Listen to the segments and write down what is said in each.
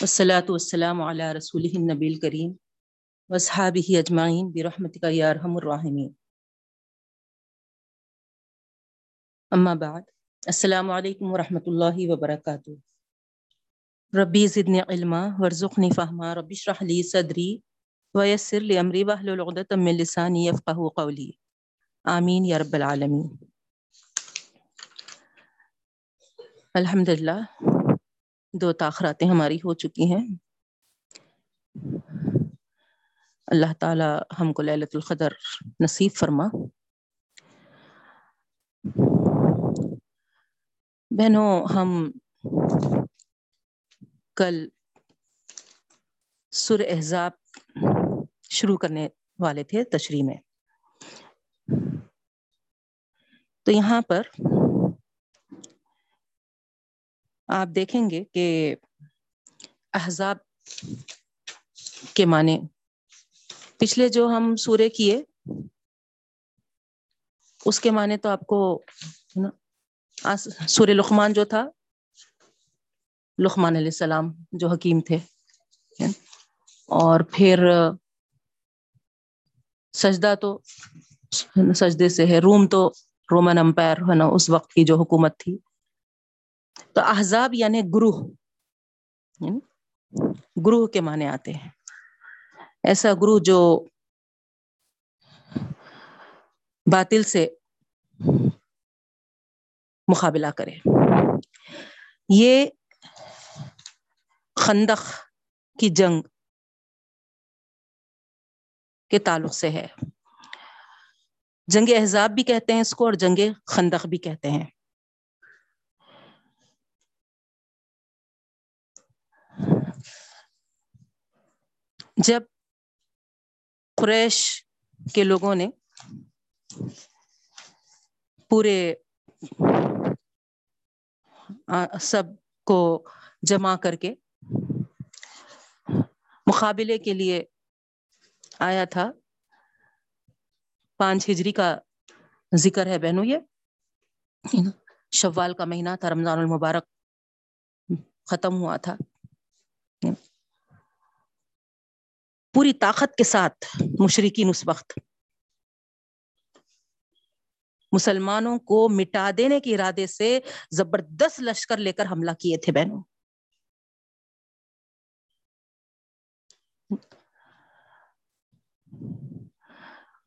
والصلاة والسلام على رسوله النبي الكريم واصحابه اجمعین برحمتک یا ارحم الراحمین اما بعد، السلام علیکم ورحمۃ اللہ وبرکاتہ ربی زدنی علما ورزقنی فہما ربی اشرح لی صدری ویسر لی امری واحلل عقدۃ من لسانی یفقهوا قولی آمین یا رب العالمین الحمدللہ دو تاخراتیں ہماری ہو چکی ہیں۔ اللہ تعالی ہم کو للت القدر نصیب فرما۔ بہنوں، ہم کل سر احزاب شروع کرنے والے تھے تشریح میں۔ تو یہاں پر آپ دیکھیں گے کہ احزاب کے معنی پچھلے جو ہم سورے کیے، اس کے معنی تو آپ کو سورہ لقمان جو تھا، لقمان علیہ السلام جو حکیم تھے اور پھر سجدہ تو سجدے سے ہے، روم تو رومن امپائر، ہے نا، اس وقت کی جو حکومت تھی۔ تو احزاب یعنی گروہ یعنی گروہ کے معنی آتے ہیں۔ ایسا گروہ جو باطل سے مقابلہ کرے۔ یہ خندق کی جنگ کے تعلق سے ہے۔ جنگ احزاب بھی کہتے ہیں اس کو اور جنگ خندق بھی کہتے ہیں۔ جب قریش کے لوگوں نے پورے سب کو جمع کر کے مقابلے کے لیے آیا تھا۔ پانچ ہجری کا ذکر ہے بہنوں یہ۔ شوال کا مہینہ تھا، رمضان المبارک ختم ہوا تھا۔ پوری طاقت کے ساتھ مشرقین اس وقت مسلمانوں کو مٹا دینے کے ارادے سے زبردست لشکر لے کر حملہ کیے تھے بہنوں۔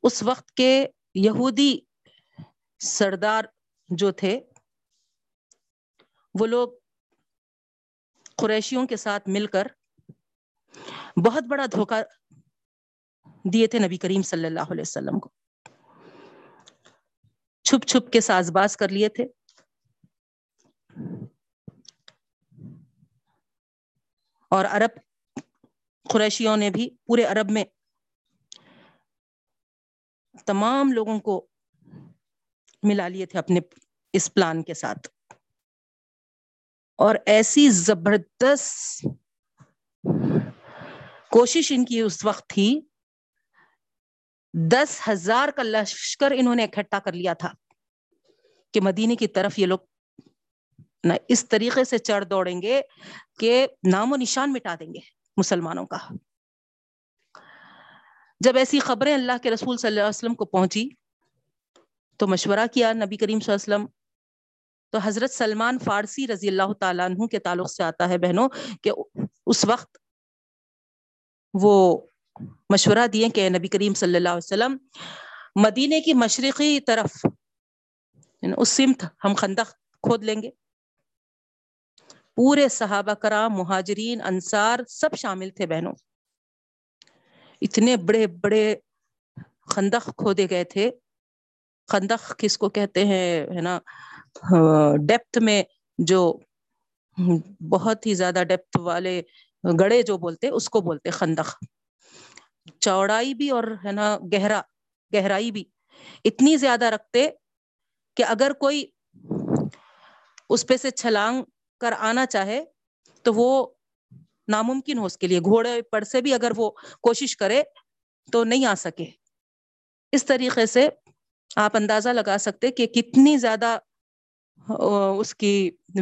اس وقت کے یہودی سردار جو تھے، وہ لوگ قریشیوں کے ساتھ مل کر بہت بڑا دھوکہ دیے تھے نبی کریم صلی اللہ علیہ وسلم کو۔ چھپ چھپ کے ساز باز کر لیے تھے۔ اور عرب قریشیوں نے بھی پورے عرب میں تمام لوگوں کو ملا لیے تھے اپنے اس پلان کے ساتھ۔ اور ایسی زبردست کوشش ان کی اس وقت تھی۔ دس ہزار کا لشکر انہوں نے اکٹھا کر لیا تھا کہ مدینے کی طرف یہ لوگ نہ اس طریقے سے چڑھ دوڑیں گے کہ نام و نشان مٹا دیں گے مسلمانوں کا۔ جب ایسی خبریں اللہ کے رسول صلی اللہ علیہ وسلم کو پہنچی، تو مشورہ کیا نبی کریم صلی اللہ علیہ وسلم۔ تو حضرت سلمان فارسی رضی اللہ تعالیٰ عنہ کے تعلق سے آتا ہے بہنوں کہ اس وقت وہ مشورہ دیے کہ نبی کریم صلی اللہ علیہ وسلم مدینے کی مشرقی طرف یعنی اس سمت ہم خندق کھود لیں گے۔ پورے صحابہ کرام، مہاجرین، انصار سب شامل تھے بہنوں۔ اتنے بڑے بڑے خندق کھودے گئے تھے۔ خندق کس کو کہتے ہیں، ہے نا، ڈیپتھ میں جو بہت ہی زیادہ ڈیپتھ والے گڑے جو بولتے، اس کو بولتے خندق۔ چوڑائی بھی اور ہے نا گہرا، گہرائی بھی اتنی زیادہ رکھتے کہ اگر کوئی اس پہ سے چھلانگ کر آنا چاہے تو وہ ناممکن ہو اس کے لیے۔ گھوڑے پر سے بھی اگر وہ کوشش کرے تو نہیں آ سکے۔ اس طریقے سے آپ اندازہ لگا سکتے کہ کتنی زیادہ اس کی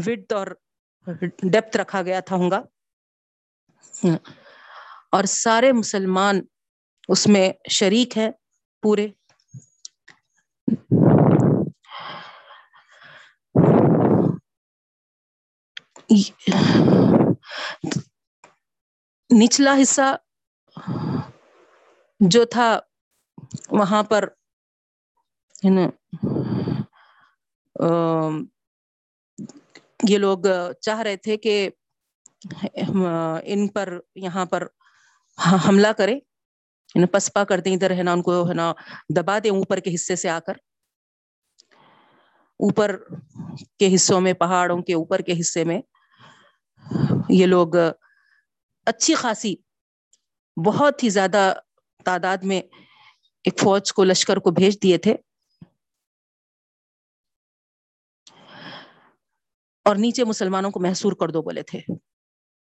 وڈ اور ڈیپتھ رکھا گیا تھا ہوں گا اور سارے مسلمان اس میں شریک ہے پورے۔ نچلا حصہ جو تھا وہاں پر یہ لوگ چاہ رہے تھے کہ ان پر، یہاں پر حملہ کرے یعنی پسپا کر دیں، ادھر ہے نا، ان کو ہے نا دبا دیں اوپر کے حصے سے آ کر۔ اوپر کے حصوں میں، پہاڑوں کے اوپر کے حصے میں یہ لوگ اچھی خاصی، بہت ہی زیادہ تعداد میں ایک فوج کو، لشکر کو بھیج دیے تھے۔ اور نیچے مسلمانوں کو محسور کر دو بولے تھے۔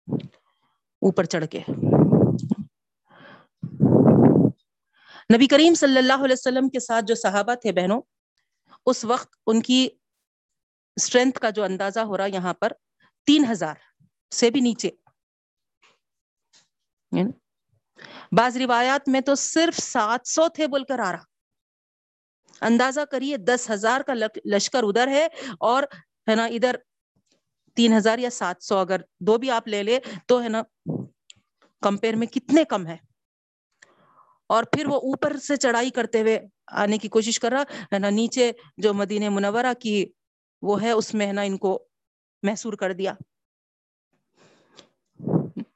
اوپر چڑھ کے۔ نبی کریم صلی اللہ علیہ وسلم کے ساتھ جو صحابہ تھے بہنوں، اس وقت ان کی اسٹرینتھ کا جو اندازہ ہو رہا یہاں پر تین ہزار سے بھی نیچے۔ یعنی بعض روایات میں تو صرف سات سو تھے بول کر آ رہا۔ اندازہ کریے، دس ہزار کا لشکر ادھر ہے اور ہے نا، ادھر تین ہزار یا سات سو، اگر دو بھی آپ لے لے تو ہے نا کمپیئر میں کتنے کم ہے۔ اور پھر وہ اوپر سے چڑھائی کرتے ہوئے آنے کی کوشش کر رہا، ہے نا، نیچے جو مدینہ منورہ کی وہ ہے، اس میں ہے نا ان کو محسور کر دیا۔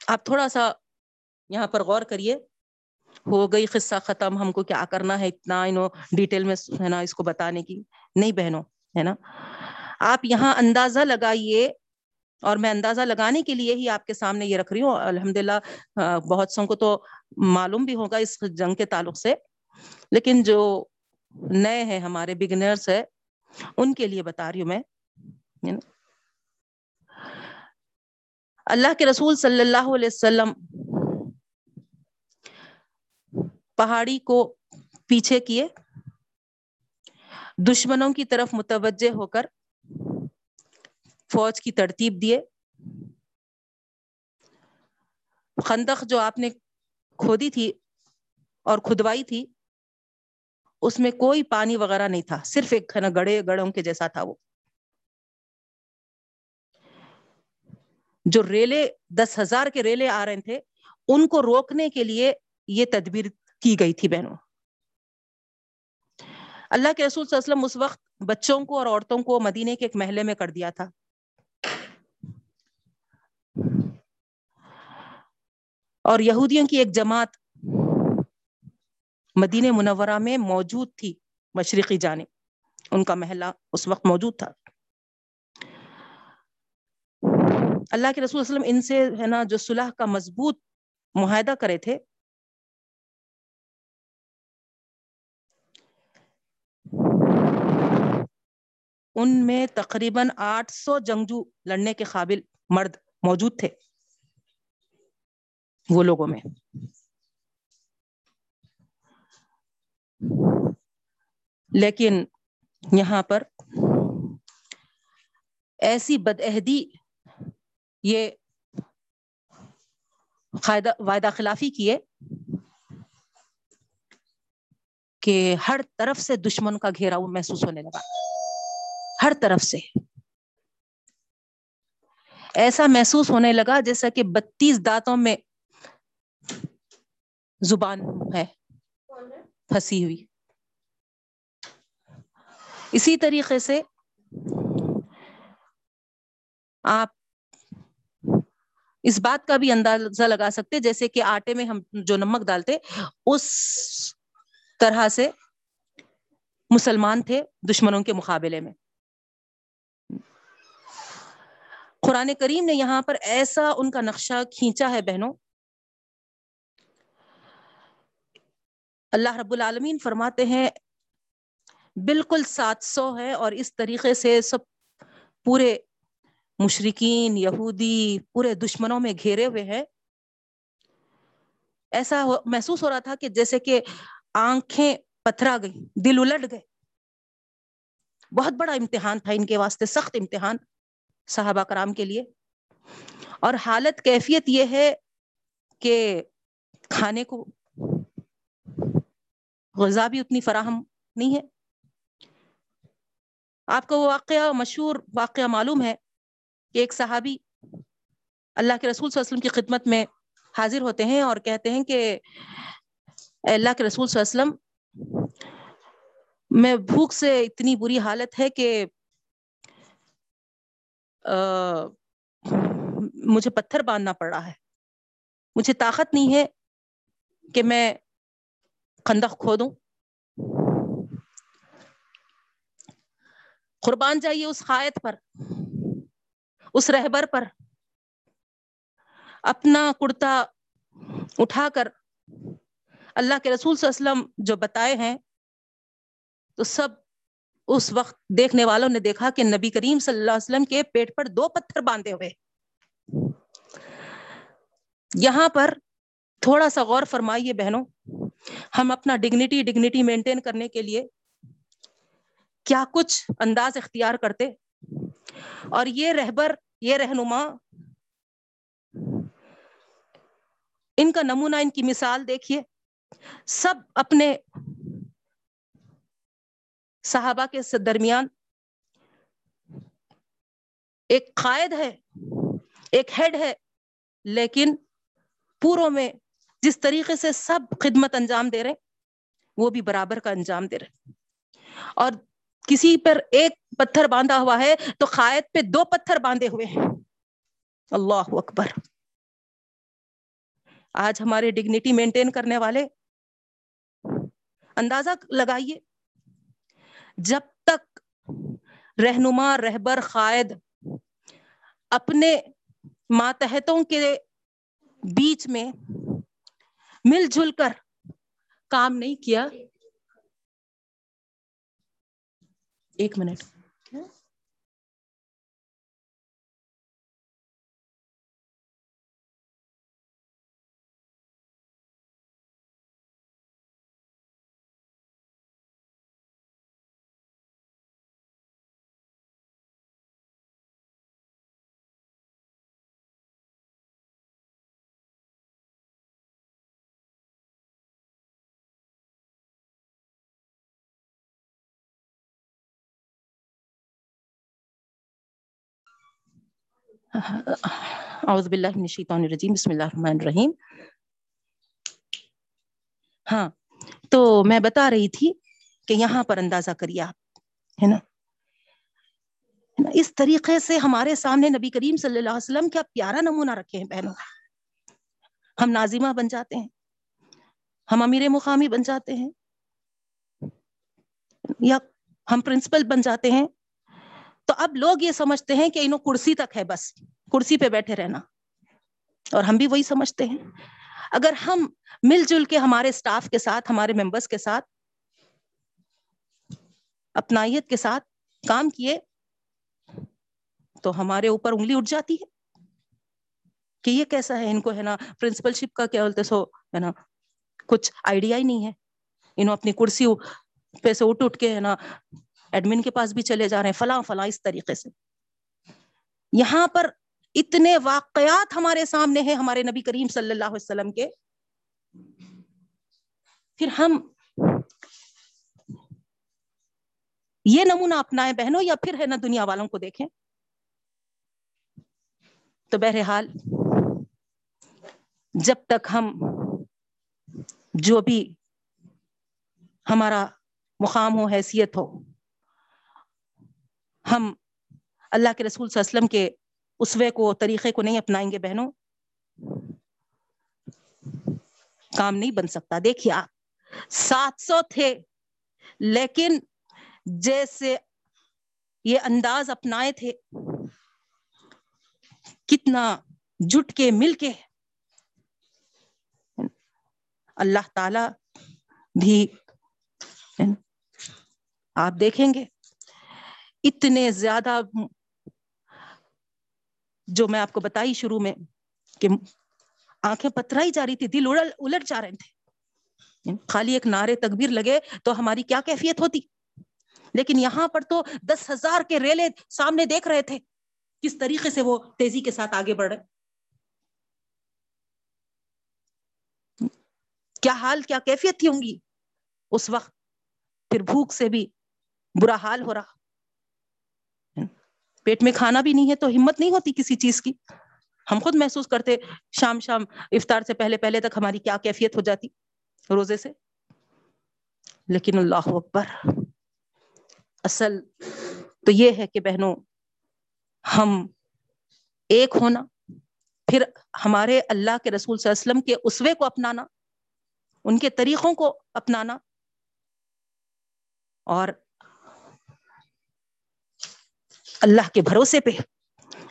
آپ تھوڑا سا یہاں پر غور کریے، ہو گئی قصہ ختم، ہم کو کیا کرنا ہے اتنا انو ڈیٹیل میں، ہے نا، اس کو بتانے کی۔ نہیں بہنوں، ہے نا، آپ یہاں اندازہ لگائیے اور میں اندازہ لگانے کے لیے ہی آپ کے سامنے یہ رکھ رہی ہوں۔ الحمد للہ بہت سو کو تو معلوم بھی ہوگا اس جنگ کے تعلق سے۔ لیکن جو نئے ہیں، ہمارے بگنرس ہے ان کے لیے بتا رہی ہوں میں اللہ کے رسول صلی اللہ علیہ وسلم پہاڑی کو پیچھے کیے، دشمنوں کی طرف متوجہ ہو کر فوج کی ترتیب دیے۔ خندق جو آپ نے کھودی تھی اور کھدوائی تھی، اس میں کوئی پانی وغیرہ نہیں تھا، صرف ایک گڑے گڑوں کے جیسا تھا وہ۔ جو ریلے، دس ہزار کے ریلے آ رہے تھے، ان کو روکنے کے لیے یہ تدبیر کی گئی تھی بہنوں۔ اللہ کے رسول صلی اللہ علیہ وسلم اس وقت بچوں کو اور عورتوں کو مدینے کے ایک محلے میں کر دیا تھا۔ اور یہودیوں کی ایک جماعت مدینہ منورہ میں موجود تھی، مشرقی جانب۔ ان کا محلہ اس وقت موجود تھا۔ اللہ کے رسول وسلم ان سے، ہے نا، جو صلح کا مضبوط معاہدہ کرے تھے، ان میں تقریباً آٹھ سو جنگجو لڑنے کے قابل مرد موجود تھے۔ وہ لوگوں میں۔ لیکن یہاں پر ایسی بدعہدی یہ وعدہ خلافی کیے کہ ہر طرف سے دشمن کا گھیرا وہ محسوس ہونے لگا۔ ہر طرف سے۔ ایسا محسوس ہونے لگا جیسا کہ بتیس دانتوں میں زبان ہے۔ پھنسی ہوئی۔ اسی طریقے سے آپ اس بات کا بھی اندازہ لگا سکتے جیسے کہ آٹے میں ہم جو نمک ڈالتے، اس طرح سے مسلمان تھے دشمنوں کے مقابلے میں۔ قرآن کریم نے یہاں پر ایسا ان کا نقشہ کھینچا ہے بہنوں اللہ رب العالمین فرماتے ہیں، بالکل سات سو ہے اور اس طریقے سے سب پورے مشرقین یہودی، پورے دشمنوں میں گھیرے ہوئے ہیں۔ ایسا محسوس ہو رہا تھا کہ جیسے کہ آنکھیں پتھرا گئی دل الٹ گئے۔ بہت بڑا امتحان تھا ان کے واسطے، سخت امتحان صحابہ کرام کے لیے۔ اور حالت کیفیت یہ ہے کہ کھانے کو غذا بھی اتنی فراہم نہیں ہے۔ آپ کو وہ واقعہ مشہور واقعہ معلوم ہے کہ ایک صحابی اللہ کے رسول صلی اللہ علیہ وسلم کی خدمت میں حاضر ہوتے ہیں اور کہتے ہیں کہ اللہ کے رسول صلی اللہ علیہ وسلم، میں بھوک سے اتنی بری حالت ہے کہ مجھے پتھر باندھنا پڑ رہا ہے۔ مجھے طاقت نہیں ہے کہ میں خندق کھو دوں قربان جائیے اس قائد پر، اس رہبر پر۔ اپنا کرتا اٹھا کر اللہ کے رسول صلی اللہ علیہ وسلم جو بتائے ہیں، تو سب اس وقت دیکھنے والوں نے دیکھا کہ نبی کریم صلی اللہ علیہ وسلم کے پیٹ پر دو پتھر باندھے ہوئے۔ یہاں پر تھوڑا سا غور فرمائیے بہنوں۔ ہم اپنا ڈگنیٹی ڈگنیٹی مینٹین کرنے کے لیے کیا کچھ انداز اختیار کرتے؟ اور یہ رہبر، یہ رہنما ان کا نمونہ، ان کی مثال دیکھیے۔ سب اپنے صحابہ کے درمیان ایک قائد ہے، ایک ہیڈ ہے، لیکن پوروں میں جس طریقے سے سب خدمت انجام دے رہے وہ بھی برابر کا انجام دے رہے اور کسی پر ایک پتھر باندھا ہوا ہے تو قائد پہ دو پتھر باندھے ہوئے ہیں۔ اللہ اکبر۔ آج ہمارے ڈگنیٹی مینٹین کرنے والے، اندازہ لگائیے، جب تک رہنما، رہبر قائد اپنے ماتحتوں کے بیچ میں مل جل کر کام نہیں کیا۔ ایک منٹ۔ اعوذ باللہ من الشیطان الرجیم، بسم اللہ الرحمن الرحیم۔ ہاں تو میں بتا رہی تھی کہ یہاں پر اندازہ کریے آپ، ہے نا؟ اس طریقے سے ہمارے سامنے نبی کریم صلی اللہ علیہ وسلم کیا پیارا نمونہ رکھے ہیں بہنوں ہم نازمہ بن جاتے ہیں، ہم امیر مقامی بن جاتے ہیں، یا ہم پرنسپل بن جاتے ہیں تو اب لوگ یہ سمجھتے ہیں کہ انہوں کرسی تک ہے بس، کرسی پہ بیٹھے رہنا۔ اور ہم بھی وہی سمجھتے ہیں۔ اگر ہم مل جل کے ہمارے سٹاف کے ساتھ، ہمارے ممبرس کے ساتھ اپنائیت کے ساتھ کام کیے، تو ہمارے اوپر انگلی اٹھ جاتی ہے کہ یہ کیسا ہے؟ ان کو ہے نا پرنسپل شپ کا کیا بولتے سو ہے نا کچھ آئیڈیا ہی نہیں ہے۔ انہوں اپنی کرسی پہ سے اٹھ اٹھ کے ہے نا ایڈمن کے پاس بھی چلے جا رہے ہیں، فلاں فلاں اس طریقے سے۔ یہاں پر اتنے واقعات ہمارے سامنے ہیں، ہمارے نبی کریم صلی اللہ علیہ وسلم کے۔ پھر ہم یہ نمونہ اپنائیں بہنوں، یا پھر ہے نا دنیا والوں کو دیکھیں۔ تو بہرحال جب تک ہم جو بھی ہمارا مقام ہو، حیثیت ہو ہم اللہ کے رسول صلی اللہ علیہ وسلم کے اسوے کو، طریقے کو نہیں اپنائیں گے بہنوں۔ کام نہیں بن سکتا۔ دیکھیے آپ، سات سو تھے، لیکن جیسے یہ انداز اپنائے تھے، کتنا جٹ کے مل کے اللہ تعالی بھی آپ دیکھیں گے۔ اتنے زیادہ جو میں آپ کو بتائی شروع میں کہ آنکھیں پتھرائی جا رہی تھی، دل اڑل، الٹ جا رہے تھے۔ خالی ایک نعرے تکبیر لگے تو ہماری کیا کیفیت ہوتی؟ لیکن یہاں پر تو دس ہزار کے ریلے سامنے دیکھ رہے تھے۔ کس طریقے سے وہ تیزی کے ساتھ آگے بڑھ رہے؟ کیا حال، کیا کیفیت تھی ہوں گی؟ اس وقت پھر بھوک سے بھی برا حال ہو رہا۔ پیٹ میں کھانا بھی نہیں ہے تو ہمت نہیں ہوتی کسی چیز کی۔ ہم خود محسوس کرتے شام شام افطار سے پہلے پہلے تک ہماری کیا کیفیت ہو جاتی روزے سے۔ لیکن اللہ اکبر، اصل تو یہ ہے کہ بہنوں، ہم ایک ہونا، پھر ہمارے اللہ کے رسول صلی اللہ علیہ وسلم کے اسوے کو اپنانا، ان کے طریقوں کو اپنانا اور اللہ کے بھروسے پہ۔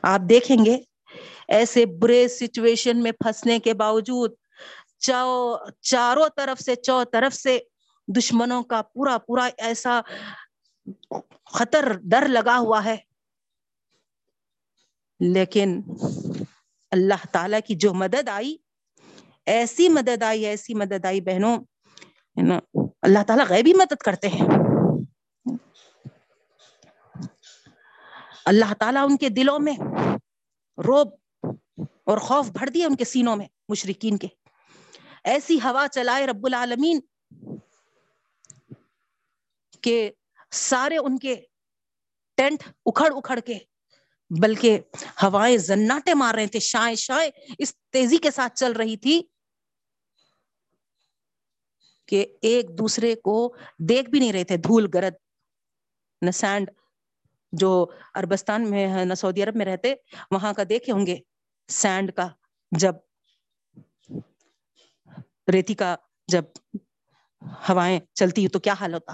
آپ دیکھیں گے، ایسے برے سچویشن میں پھنسنے کے باوجود چاروں طرف سے، چو طرف سے دشمنوں کا پورا پورا ایسا خطر، ڈر لگا ہوا ہے۔ لیکن اللہ تعالی کی جو مدد آئی، ایسی مدد آئی، ایسی مدد آئی بہنوں اللہ تعالیٰ غیبی مدد کرتے ہیں۔ اللہ تعالیٰ ان کے دلوں میں روب اور خوف بھر دیا ان کے سینوں میں مشرقین کے۔ ایسی ہوا چلائے رب العالمین کہ سارے ان کے ٹینٹ اکھڑ اکھڑ کے، بلکہ ہوائیں زناٹے مار رہے تھے، شائیں شائیں اس تیزی کے ساتھ چل رہی تھی کہ ایک دوسرے کو دیکھ بھی نہیں رہے تھے، دھول گرد، نہ سینڈ جو اربستان میں ہے نہ سعودی عرب میں رہتے، وہاں کا دیکھے ہوں گے سینڈ کا، جب ریتی کا جب ہوائیں چلتی تو کیا حال ہوتا؟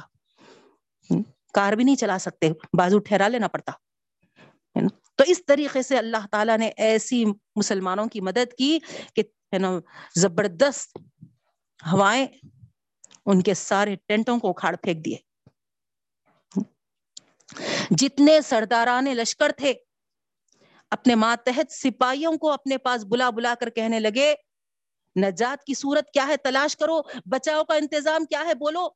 کار بھی نہیں چلا سکتے، بازو ٹھہرا لینا پڑتا تو اس طریقے سے اللہ تعالیٰ نے ایسی مسلمانوں کی مدد کی کہ زبردست ہوائیں ان کے سارے ٹینٹوں کو اکھاڑ پھینک دیے۔ جتنے سرداران لشکر تھے، اپنے ماتحت سپاہیوں کو اپنے پاس بلا بلا کر کہنے لگے، نجات کی صورت کیا ہے؟ تلاش کرو، بچاؤ کا انتظام کیا ہے؟ بولو۔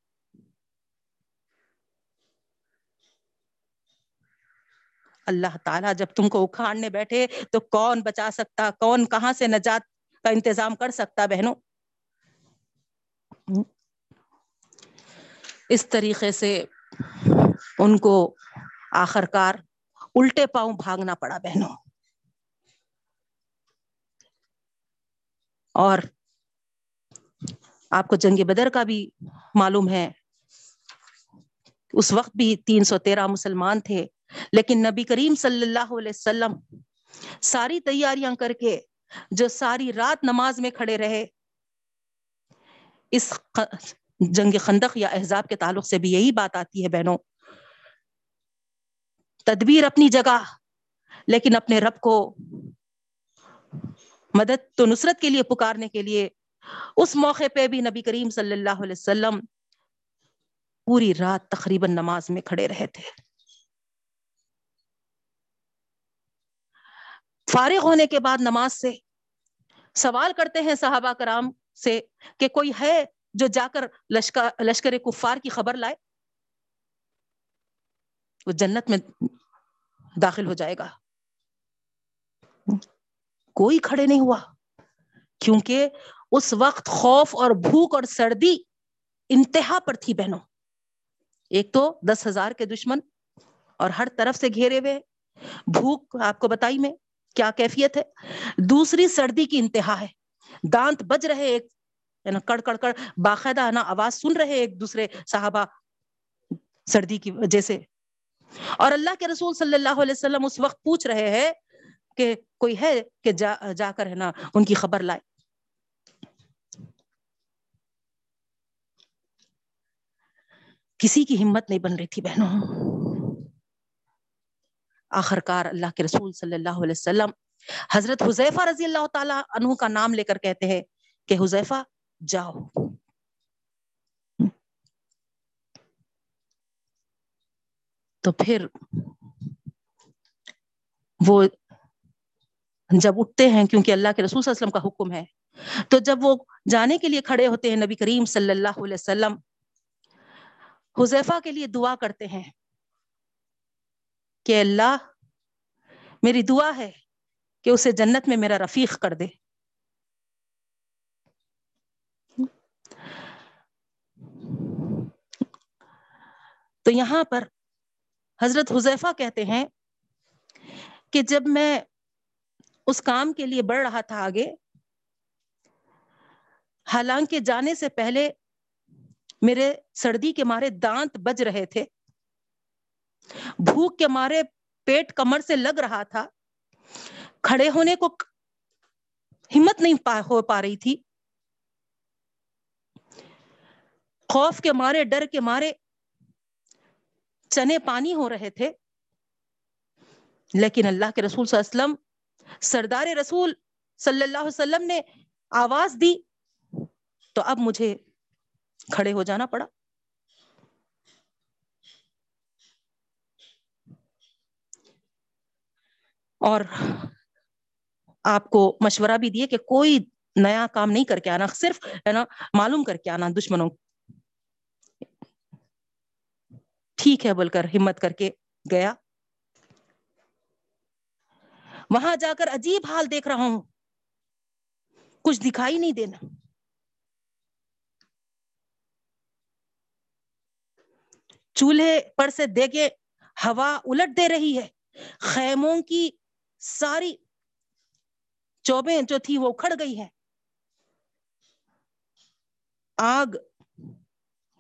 اللہ تعالیٰ جب تم کو اکھاڑنے بیٹھے تو کون بچا سکتا؟ کون کہاں سے نجات کا انتظام کر سکتا بہنوں؟ اس طریقے سے ان کو آخر کار الٹے پاؤں بھاگنا پڑا بہنوں۔ اور آپ کو جنگ بدر کا بھی معلوم ہے۔ اس وقت بھی تین سو تیرہ مسلمان تھے، لیکن نبی کریم صلی اللہ علیہ وسلم ساری تیاریاں کر کے جو ساری رات نماز میں کھڑے رہے، اس جنگ خندق یا احزاب کے تعلق سے بھی یہی بات آتی ہے بہنوں۔ تدبیر اپنی جگہ، لیکن اپنے رب کو مدد تو نصرت کے لیے، پکارنے کے لیے اس موقع پہ بھی نبی کریم صلی اللہ علیہ وسلم پوری رات تقریباً نماز میں کھڑے رہے تھے۔ فارغ ہونے کے بعد نماز سے سوال کرتے ہیں صحابہ کرام سے کہ کوئی ہے جو جا کر لشکر لشکر کفار کی خبر لائے؟ وہ جنت میں داخل ہو جائے گا۔ کوئی کھڑے نہیں ہوا، کیونکہ اس وقت خوف اور بھوک اور سردی انتہا پر تھی بہنوں۔ ایک تو دس ہزار کے دشمن اور ہر طرف سے گھیرے ہوئے۔ بھوک آپ کو بتائی میں کیا کیفیت ہے۔ دوسری سردی کی انتہا ہے۔ دانت بج رہے ایک یعنی کڑ کڑ کڑ، باقاعدہ نا آواز سن رہے ایک دوسرے صحابہ سردی کی وجہ سے۔ اور اللہ کے رسول صلی اللہ علیہ وسلم اس وقت پوچھ رہے ہیں کہ کوئی ہے کہ جا جا کر ہے نا ان کی خبر لائے۔ کسی کی ہمت نہیں بن رہی تھی بہنوں۔ آخر کار اللہ کے رسول صلی اللہ علیہ وسلم حضرت حذیفہ رضی اللہ تعالیٰ عنہ کا نام لے کر کہتے ہیں کہ حذیفہ جاؤ۔ تو پھر وہ جب اٹھتے ہیں کیونکہ اللہ کے رسول صلی اللہ علیہ وسلم کا حکم ہے، تو جب وہ جانے کے لیے کھڑے ہوتے ہیں نبی کریم صلی اللہ علیہ وسلم، حذیفہ کے لیے دعا کرتے ہیں کہ اللہ میری دعا ہے کہ اسے جنت میں میرا رفیق کر دے۔ تو یہاں پر حضرت حذیفہ کہتے ہیں کہ جب میں اس کام کے لیے بڑھ رہا تھا آگے، حالانکہ جانے سے پہلے میرے سردی کے مارے دانت بج رہے تھے، بھوک کے مارے پیٹ کمر سے لگ رہا تھا، کھڑے ہونے کو ہمت نہیں پا ہو پا رہی تھی، خوف کے مارے، ڈر کے مارے چنے پانی ہو رہے تھے۔ لیکن اللہ کے رسول صلی اللہ علیہ وسلم، سردار رسول صلی اللہ علیہ وسلم نے آواز دی تو اب مجھے کھڑے ہو جانا پڑا۔ اور آپ کو مشورہ بھی دیے کہ کوئی نیا کام نہیں کر کے آنا، صرف ہے نا، معلوم کر کے آنا دشمنوں ٹھیک ہے بول کر ہمت کر کے گیا۔ وہاں جا کر عجیب حال دیکھ رہا ہوں۔ کچھ دکھائی نہیں دینا۔ چولہے پر سے دیکھے، ہوا الٹ دے رہی ہے۔ خیموں کی ساری چوبیں جو تھی وہ اکھڑ گئی ہے آگ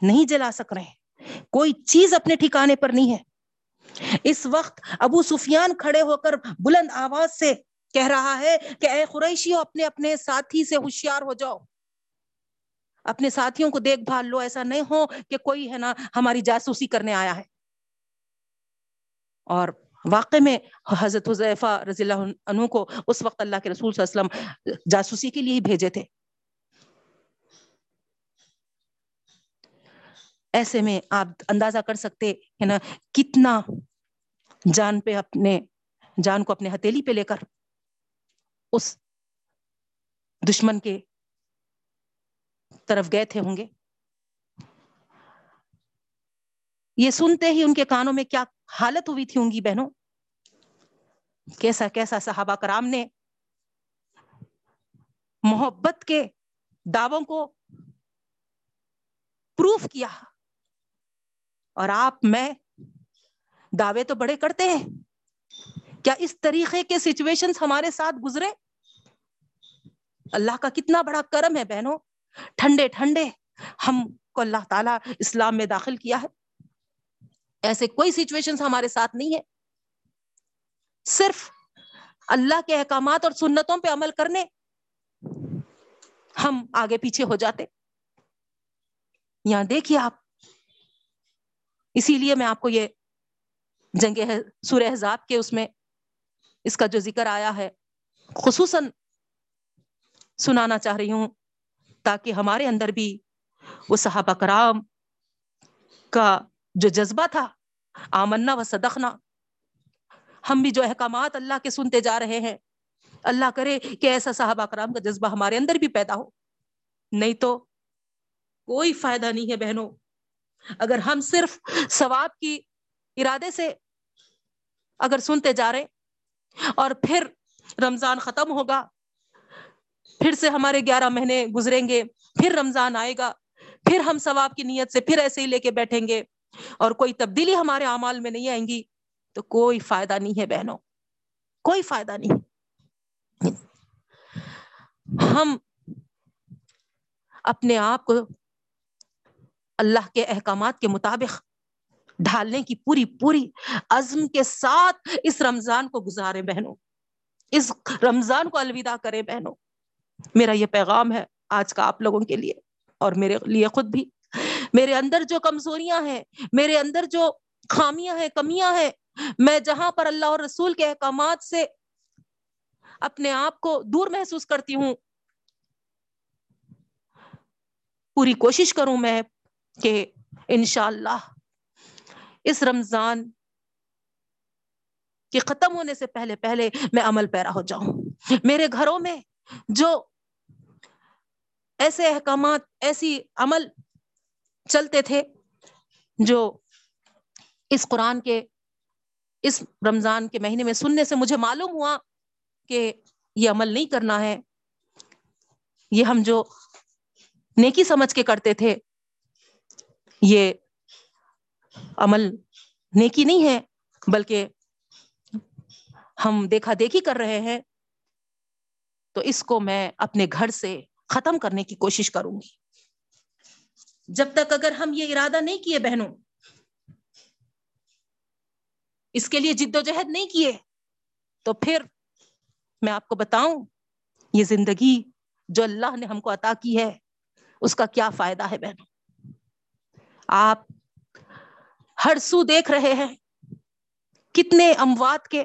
نہیں جلا سک رہے۔ کوئی چیز اپنے ٹھکانے پر نہیں ہے۔ اس وقت ابو سفیان کھڑے ہو کر بلند آواز سے کہہ رہا ہے کہ اے قریشی اپنے اپنے ساتھی سے ہوشیار ہو جاؤ۔ اپنے ساتھیوں کو دیکھ بھال لو، ایسا نہیں ہو کہ کوئی ہے نا ہماری جاسوسی کرنے آیا ہے۔ اور واقع میں حضرت حضیفہ رضی اللہ عنہ کو اس وقت اللہ کے رسول صلی اللہ علیہ وسلم جاسوسی کے لیے ہی بھیجے تھے۔ ایسے میں آپ اندازہ کر سکتے ہے نا کتنا جان پہ اپنے جان کو اپنے ہتھیلی پہ لے کر اس دشمن کے طرف گئے تھے ہوں گے۔ یہ سنتے ہی ان کے کانوں میں کیا حالت ہوئی تھی ہوں گی بہنوں؟ کیسا کیسا صحابہ کرام نے محبت کے دعووں کو پروف کیا۔ اور آپ میں دعوے تو بڑے کرتے ہیں۔ کیا اس طریقے کے سچویشن ہمارے ساتھ گزرے؟ اللہ کا کتنا بڑا کرم ہے بہنوں۔ ٹھنڈے ٹھنڈے ہم کو اللہ تعالیٰ اسلام میں داخل کیا ہے۔ ایسے کوئی سچویشن ہمارے ساتھ نہیں ہے۔ صرف اللہ کے احکامات اور سنتوں پہ عمل کرنے ہم آگے پیچھے ہو جاتے۔ یہاں دیکھیے آپ۔ اسی لیے میں آپ کو یہ جنگ سورہ حزاب کے اس میں اس کا جو ذکر آیا ہے، خصوصاً سنانا چاہ رہی ہوں تاکہ ہمارے اندر بھی وہ صحابہ کرام کا جو جذبہ تھا، آمنا و صدقنا، ہم بھی جو احکامات اللہ کے سنتے جا رہے ہیں، اللہ کرے کہ ایسا صحابہ کرام کا جذبہ ہمارے اندر بھی پیدا ہو۔ نہیں تو کوئی فائدہ نہیں ہے بہنوں اگر ہم صرف ثواب کی ارادے سے اگر سنتے جا رہے اور پھر رمضان ختم ہوگا، پھر سے ہمارے گیارہ مہینے گزریں گے، پھر رمضان آئے گا، پھر ہم ثواب کی نیت سے پھر ایسے ہی لے کے بیٹھیں گے اور کوئی تبدیلی ہمارے اعمال میں نہیں آئیں گی تو کوئی فائدہ نہیں ہے بہنوں، کوئی فائدہ نہیں۔ ہم اپنے آپ کو اللہ کے احکامات کے مطابق ڈھالنے کی پوری پوری عزم کے ساتھ اس رمضان کو گزارے بہنوں۔ اس رمضان کو الوداع کرے بہنوں۔ میرا یہ پیغام ہے آج کا آپ لوگوں کے لیے اور میرے لیے خود بھی۔ میرے اندر جو کمزوریاں ہیں، میرے اندر جو خامیاں ہیں، کمیاں ہیں، میں جہاں پر اللہ اور رسول کے احکامات سے اپنے آپ کو دور محسوس کرتی ہوں، پوری کوشش کروں میں کہ انشاءاللہ اس رمضان کے ختم ہونے سے پہلے پہلے میں عمل پیرا ہو جاؤں۔ میرے گھروں میں جو ایسے احکامات، ایسی عمل چلتے تھے جو اس قرآن کے، اس رمضان کے مہینے میں سننے سے مجھے معلوم ہوا کہ یہ عمل نہیں کرنا ہے۔ یہ ہم جو نیکی سمجھ کے کرتے تھے یہ عمل نیکی نہیں ہے، بلکہ ہم دیکھا دیکھی کر رہے ہیں۔ تو اس کو میں اپنے گھر سے ختم کرنے کی کوشش کروں گی۔ جب تک اگر ہم یہ ارادہ نہیں کیے بہنوں، اس کے لیے جد و جہد نہیں کیے، تو پھر میں آپ کو بتاؤں، یہ زندگی جو اللہ نے ہم کو عطا کی ہے، اس کا کیا فائدہ ہے بہنوں؟ آپ ہر سو دیکھ رہے ہیں، کتنے اموات کے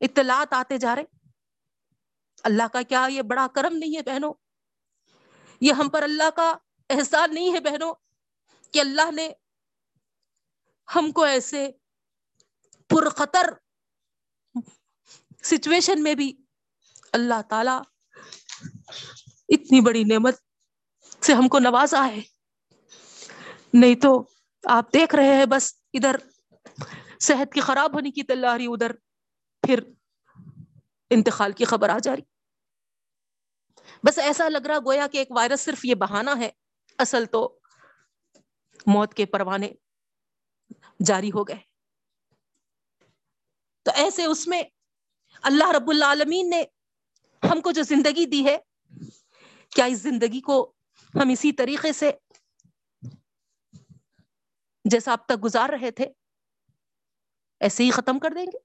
اطلاعات آتے جا رہے اللہ کا کیا یہ بڑا کرم نہیں ہے بہنوں؟ یہ ہم پر اللہ کا احسان نہیں ہے بہنوں کہ اللہ نے ہم کو ایسے پرخطر سچویشن میں بھی اللہ تعالی اتنی بڑی نعمت سے ہم کو نوازا ہے۔ نہیں تو آپ دیکھ رہے ہیں بس ادھر صحت کی خراب ہونے کی تلاری ادھر پھر انتقال کی خبر آ جا رہی۔ بس ایسا لگ رہا گویا کہ ایک وائرس صرف یہ بہانہ ہے، اصل تو موت کے پروانے جاری ہو گئے۔ تو ایسے اس میں اللہ رب العالمین نے ہم کو جو زندگی دی ہے، کیا اس زندگی کو ہم اسی طریقے سے جیسا اب تک گزار رہے تھے، ایسے ہی ختم کر دیں گے۔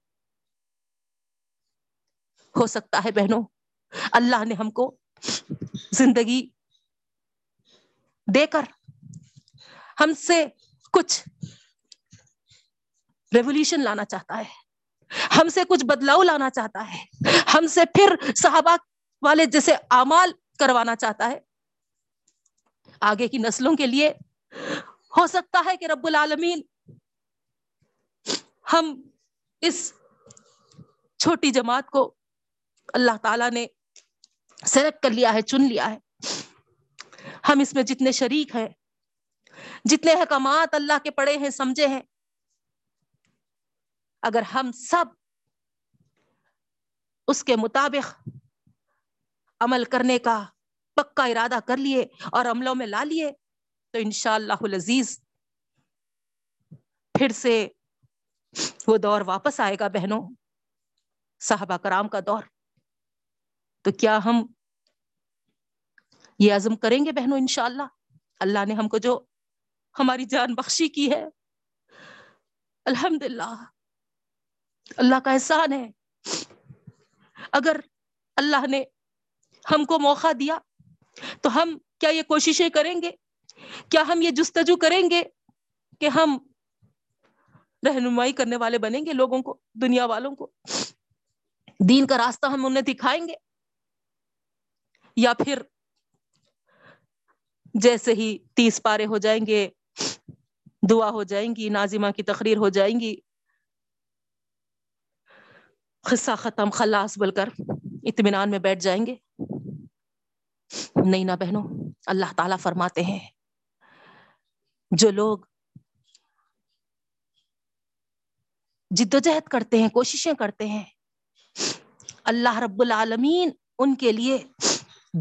ہو سکتا ہے بہنوں، اللہ نے ہم کو زندگی دے کر ہم سے کچھ ریولیوشن لانا چاہتا ہے۔ ہم سے کچھ بدلاؤ لانا چاہتا ہے۔ ہم سے پھر صحابہ والے جیسے امال کروانا چاہتا ہے۔ آگے کی نسلوں کے لیے ہو سکتا ہے کہ رب العالمین ہم اس چھوٹی جماعت کو اللہ تعالی نے سلیکٹ کر لیا ہے، چن لیا ہے۔ ہم اس میں جتنے شریک ہیں، جتنے حکامات اللہ کے پڑے ہیں، سمجھے ہیں۔ اگر ہم سب اس کے مطابق عمل کرنے کا پکا ارادہ کر لیے اور عملوں میں لا لیے تو ان اللہ عزیز پھر سے وہ دور واپس آئے گا بہنوں صاحبہ کرام کا دور۔ تو کیا ہم یہ عزم کریں گے بہنوں انشاءاللہ؟ اللہ نے ہم کو جو ہماری جان بخشی کی ہے۔ الحمد للہ اللہ کا احسان ہے۔ اگر اللہ نے ہم کو موقع دیا تو ہم کیا یہ کوششیں کریں گے؟ کیا ہم یہ جستجو کریں گے کہ ہم رہنمائی کرنے والے بنیں گے لوگوں کو، دنیا والوں کو؟ دین کا راستہ ہم انہیں دکھائیں گے؟ یا پھر جیسے ہی تیس پارے ہو جائیں گے، دعا ہو جائیں گی نازمہ کی تقریر ہو جائیں گی، قصہ ختم، خلاص بول کر اطمینان میں بیٹھ جائیں گے؟ نہیں نہ بہنوں، اللہ تعالی فرماتے ہیں جو لوگ جد و جہد کرتے ہیں، کوششیں کرتے ہیں، اللہ رب العالمین ان کے لیے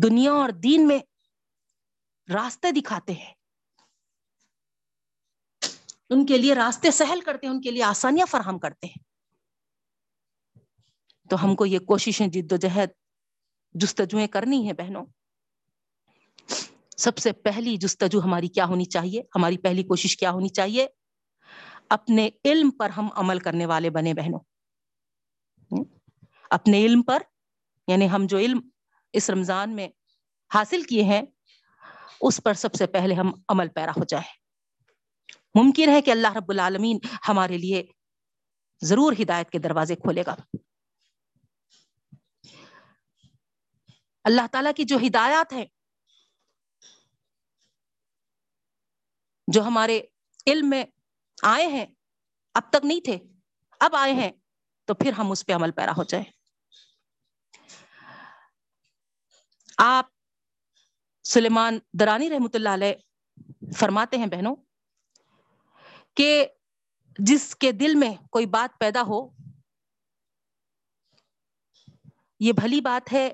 دنیا اور دین میں راستے دکھاتے ہیں۔ ان کے لیے راستے سہل کرتے ہیں، ان کے لیے آسانیاں فراہم کرتے ہیں۔ تو ہم کو یہ کوششیں جد و جہد جستجویں کرنی ہے بہنوں۔ سب سے پہلی جستجو ہماری کیا ہونی چاہیے؟ ہماری پہلی کوشش کیا ہونی چاہیے؟ اپنے علم پر ہم عمل کرنے والے بنے بہنوں۔ اپنے علم پر یعنی ہم جو علم اس رمضان میں حاصل کیے ہیں، اس پر سب سے پہلے ہم عمل پیرا ہو جائے۔ ممکن ہے کہ اللہ رب العالمین ہمارے لیے ضرور ہدایت کے دروازے کھولے گا۔ اللہ تعالیٰ کی جو ہدایات ہیں جو ہمارے علم میں آئے ہیں، اب تک نہیں تھے، اب آئے ہیں، تو پھر ہم اس پہ عمل پیرا ہو جائے آپ سلیمان درانی رحمت اللہ علیہ فرماتے ہیں بہنوں کہ جس کے دل میں کوئی بات پیدا ہو، یہ بھلی بات ہے،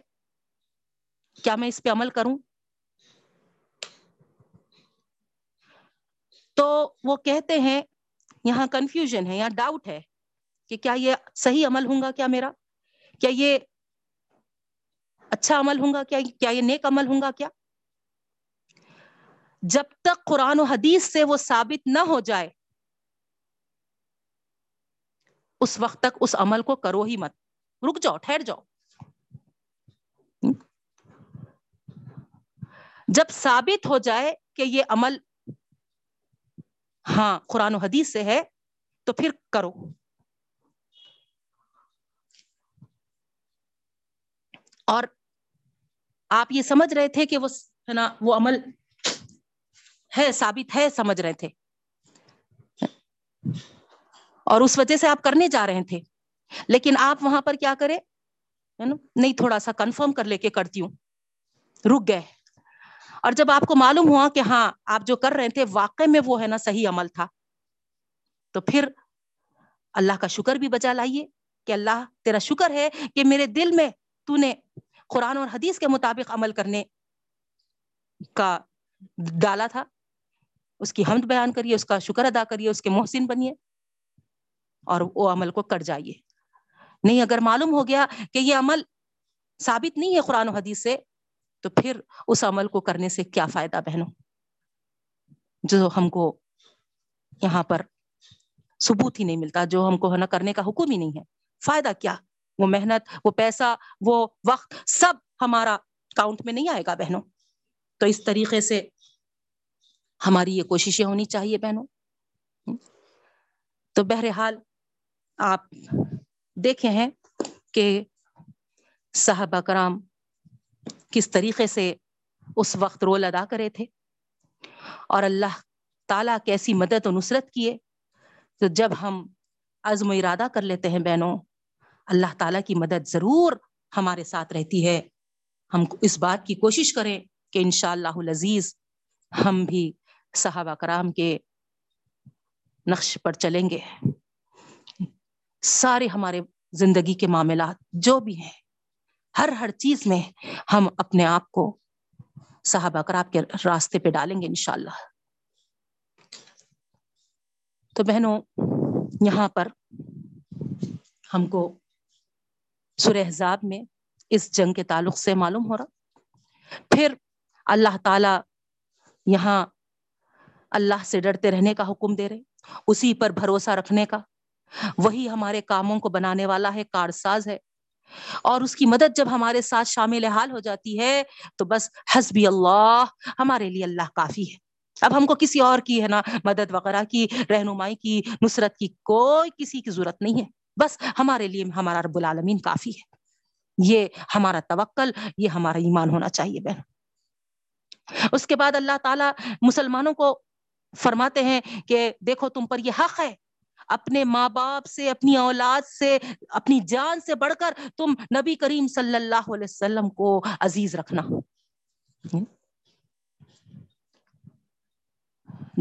کیا میں اس پہ عمل کروں؟ تو وہ کہتے ہیں، یہاں کنفیوژن ہے، یہاں ڈاؤٹ ہے کہ کیا یہ صحیح عمل ہوں گا کیا میرا؟ کیا یہ اچھا عمل ہوں گا؟ کیا کیا یہ نیک عمل ہوں گا کیا؟ جب تک قرآن و حدیث سے وہ ثابت نہ ہو جائے، اس وقت تک اس عمل کو کرو ہی مت۔ رک جاؤ، ٹھہر جاؤ۔ جب ثابت ہو جائے کہ یہ عمل ہاں قرآن و حدیث سے ہے، تو پھر کرو۔ اور آپ یہ سمجھ رہے تھے کہ وہ ہے نا، وہ عمل ہے، ثابت ہے، سمجھ رہے تھے۔ اور اس وجہ سے آپ کرنے جا رہے تھے۔ لیکن آپ وہاں پر کیا کرے؟ نہیں، تھوڑا سا کنفرم کر لے کے کرتی ہوں۔ رک گئے۔ اور جب آپ کو معلوم ہوا کہ ہاں آپ جو کر رہے تھے واقع میں وہ ہے نا صحیح عمل تھا۔ تو پھر اللہ کا شکر بھی بچا لائیے کہ اللہ تیرا شکر ہے کہ میرے دل میں تو نے قرآن اور حدیث کے مطابق عمل کرنے کا ڈالا تھا۔ اس کی حمد بیان کریے، اس کا شکر ادا کریے، اس کے محسن بنیے اور وہ عمل کو کر جائیے۔ نہیں، اگر معلوم ہو گیا کہ یہ عمل ثابت نہیں ہے قرآن و حدیث سے تو پھر اس عمل کو کرنے سے کیا فائدہ بہنوں؟ جو ہم کو یہاں پر ثبوت ہی نہیں ملتا، جو ہم کو ہے نا کرنے کا حکم ہی نہیں ہے۔ فائدہ کیا؟ وہ محنت، وہ پیسہ، وہ وقت، سب ہمارا کاؤنٹ میں نہیں آئے گا بہنوں۔ تو اس طریقے سے ہماری یہ کوششیں ہونی چاہیے بہنوں۔ تو بہرحال آپ دیکھے ہیں کہ صاحب کرام کس طریقے سے اس وقت رول ادا کرے تھے؟ اور اللہ تعالیٰ کیسی مدد و نصرت کیے؟ تو جب ہم عزم و ارادہ کر لیتے ہیں بہنوں، اللہ تعالیٰ کی مدد ضرور ہمارے ساتھ رہتی ہے۔ ہم اس بات کی کوشش کریں کہ انشاء اللہ عزیز ہم بھی صحابہ کرام کے نقش پر چلیں گے۔ سارے ہمارے زندگی کے معاملات جو بھی ہیں ہر ہر چیز میں ہم اپنے آپ کو صحابہ کراب کے راستے پہ ڈالیں گے انشاءاللہ۔ تو بہنوں، یہاں پر ہم کو سرحزاب میں اس جنگ کے تعلق سے معلوم ہو رہا۔ پھر اللہ تعالی یہاں اللہ سے ڈرتے رہنے کا حکم دے رہے اسی پر بھروسہ رکھنے کا۔ وہی ہمارے کاموں کو بنانے والا ہے، کارساز ہے۔ اور اس کی مدد جب ہمارے ساتھ شامل حال ہو جاتی ہے، تو بس حسبی اللہ، ہمارے لیے اللہ کافی ہے۔ اب ہم کو کسی اور کی ہے نا مدد وغیرہ کی، رہنمائی کی، نصرت کی کوئی کسی کی ضرورت نہیں ہے۔ بس ہمارے لیے ہمارا رب العالمین کافی ہے۔ یہ ہمارا توکل، یہ ہمارا ایمان ہونا چاہیے بہن۔ اس کے بعد اللہ تعالیٰ مسلمانوں کو فرماتے ہیں کہ دیکھو تم پر یہ حق ہے۔ اپنے ماں باپ سے، اپنی اولاد سے، اپنی جان سے بڑھ کر تم نبی کریم صلی اللہ علیہ وسلم کو عزیز رکھنا۔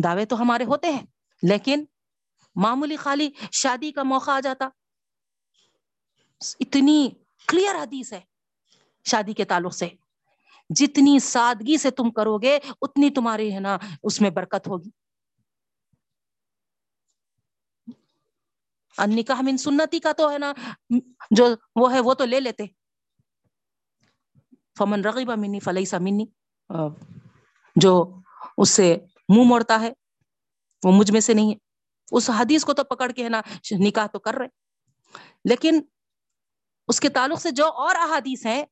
دعوے تو ہمارے ہوتے ہیں، لیکن معمولی خالی شادی کا موقع آ جاتا۔ اتنی کلیئر حدیث ہے شادی کے تعلق سے۔ جتنی سادگی سے تم کرو گے، اتنی تمہاری ہے نا، اس میں برکت ہوگی۔ نکاح من سنتی کا تو ہے نا، جو وہ ہے وہ تو لے لیتے۔ فمن رغیبہ منی فلئی سا منی۔ جو اس سے منہ موڑتا ہے، وہ مجھ میں سے نہیں ہے۔ اس حدیث کو تو پکڑ کے ہے نا، نکاح تو کر رہے۔ لیکن اس کے تعلق سے جو اور احادیث ہیں،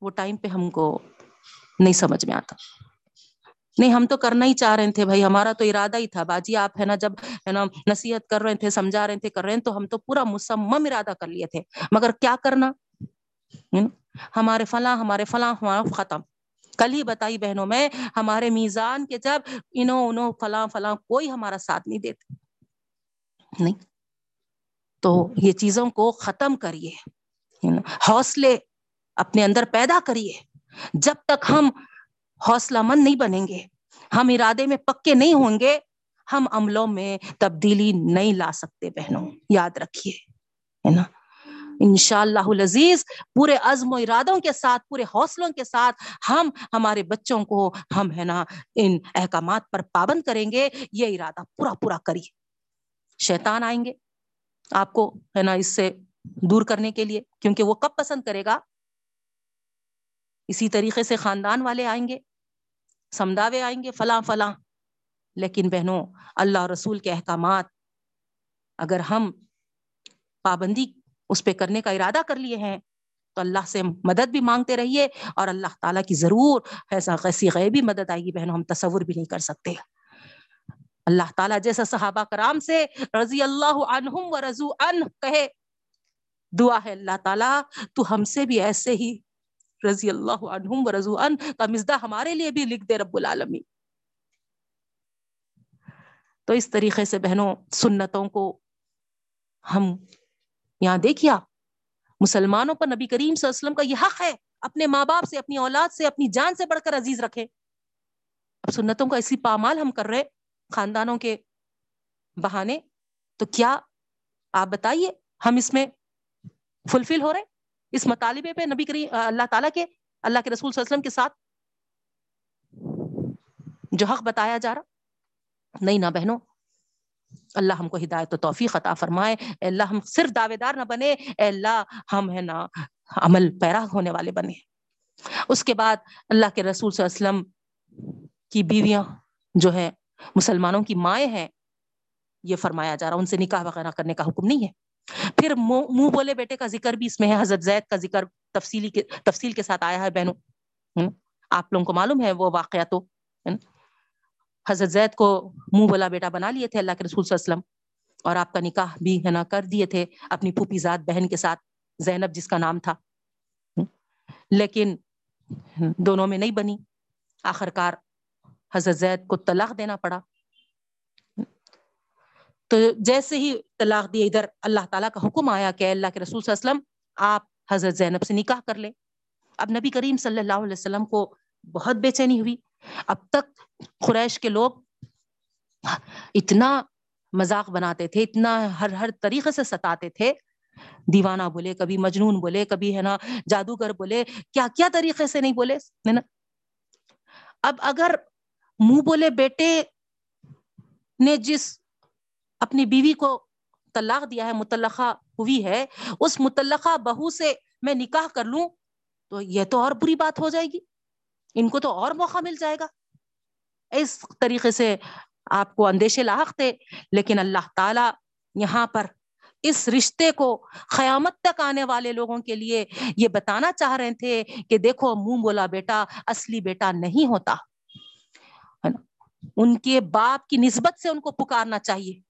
وہ ٹائم پہ ہم کو نہیں سمجھ میں آتا۔ نہیں، ہم تو کرنا ہی چاہ رہے تھے بھائی، ہمارا تو ارادہ ہی تھا۔ باجی، آپ ہے نا، جب ہے نا نصیحت کر رہے تھے، سمجھا رہے تھے، کر رہے ہیں، تو ہم تو پورا مسمم ارادہ کر لیے تھے۔ مگر کیا کرنا؟ ہمارے فلاں ہمارے فلاں ہمارا ختم۔ کل ہی بتائی بہنوں میں، ہمارے میزان کے جب انو انو فلاں فلاں کوئی ہمارا ساتھ نہیں دیتے۔ نہیں۔ تو یہ چیزوں کو ختم کریے حوصلے اپنے اندر پیدا کریے۔ جب تک ہم حوصلہ مند نہیں بنیں گے ہم ارادے میں پکے نہیں ہوں گے۔ ہم عملوں میں تبدیلی نہیں لا سکتے بہنوں، یاد رکھیے، ہے نا؟ انشاءاللہ العزیز، پورے عزم و ارادوں کے ساتھ، پورے حوصلوں کے ساتھ ہم ہمارے بچوں کو ہم، ہے نا، ان احکامات پر پابند کریں گے۔ یہ ارادہ پورا پورا کریے۔ شیطان آئیں گے آپ کو، ہے نا، اس سے دور کرنے کے لیے، کیونکہ وہ کب پسند کرے گا؟ اسی طریقے سے خاندان والے آئیں گے۔ سمداوے آئیں گے فلاں فلاں۔ لیکن بہنوں، اللہ رسول کے احکامات اگر ہم پابندی اس پہ کرنے کا ارادہ کر لیے ہیں، تو اللہ سے مدد بھی مانگتے رہیے اور اللہ تعالیٰ کی ضرور ایسا ایسی غیبی مدد آئے گی، بہنوں، ہم تصور بھی نہیں کر سکتے۔ اللہ تعالیٰ جیسا صحابہ کرام سے رضی اللہ عنہم و رضو ان کہے، دعا ہے اللہ تعالیٰ، تو ہم سے بھی ایسے ہی رضی اللہ عنہم و رضو ان کا مزدہ ہمارے لیے بھی لکھ دے رب العالمین۔ تو اس طریقے سے بہنوں، سنتوں کو ہم یہاں دیکھیا مسلمانوں پر نبی کریم صلی اللہ علیہ وسلم کا یہ حق ہے اپنے ماں باپ سے، اپنی اولاد سے، اپنی جان سے بڑھ کر عزیز رکھے اب سنتوں کا اسی پامال ہم کر رہے، خاندانوں کے بہانے۔ تو کیا آپ بتائیے ہم اس میں فلفل ہو رہے؟ اس مطالبے پہ نبی کریم اللہ تعالیٰ کے، اللہ کے رسول صلی اللہ علیہ وسلم کے ساتھ جو حق بتایا جا رہا۔ نہیں نہ بہنوں، اللہ ہم کو ہدایت و توفیق عطا فرمائے۔ اے اللہ، ہم صرف دعوے دار نہ بنے۔ اے اللہ، ہم ہے نا عمل پیرا ہونے والے بنے۔ اس کے بعد اللہ کے رسول صلی اللہ علیہ وسلم کی بیویاں جو ہے مسلمانوں کی مائیں ہیں، یہ فرمایا جا رہا۔ ان سے نکاح وغیرہ کرنے کا حکم نہیں ہے۔ پھر منہ بولے بیٹے کا ذکر بھی اس میں ہے، حضرت زید کا ذکر تفصیلی کے، تفصیل کے ساتھ آیا ہے بہنوں آپ لوگوں کو معلوم ہے وہ واقعہ تو حضرت زید کو منہ بولا بیٹا بنا لیے تھے اللہ کے رسول صلی اللہ علیہ وسلم، اور آپ کا نکاح بھی، ہے نا، کر دیے تھے اپنی پھوپھی ذات بہن کے ساتھ، زینب جس کا نام تھا لیکن دونوں میں نہیں بنی آخر کار حضرت زید کو طلاق دینا پڑا۔ تو جیسے ہی طلاق دیے ادھر اللہ تعالیٰ کا حکم آیا کہ اللہ کے رسول صلی اللہ علیہ وسلم، آپ حضرت زینب سے نکاح کر لیں اب نبی کریم صلی اللہ علیہ وسلم کو بہت بے چینی ہوئی۔ اب تک قریش کے لوگ اتنا مذاق بناتے تھے، اتنا ہر ہر طریقے سے ستاتے تھے۔ دیوانہ بولے، کبھی مجنون بولے، کبھی ہے نا جادوگر بولے، کیا کیا طریقے سے نہیں بولے؟ نا؟ اب اگر منہ بولے، بیٹے نے جس اپنی بیوی کو طلاق دیا ہے متعلقہ ہوئی ہے، اس متعلقہ بہو سے میں نکاح کر لوں تو یہ تو اور بری بات ہو جائے گی۔ ان کو تو اور موقع مل جائے گا۔ اس طریقے سے آپ کو اندیشے لاحق تھے، لیکن اللہ تعالی یہاں پر اس رشتے کو قیامت تک آنے والے لوگوں کے لیے یہ بتانا چاہ رہے تھے کہ دیکھو منہ بولا بیٹا، اصلی بیٹا نہیں ہوتا۔ ان کے باپ کی نسبت سے ان کو پکارنا چاہیے۔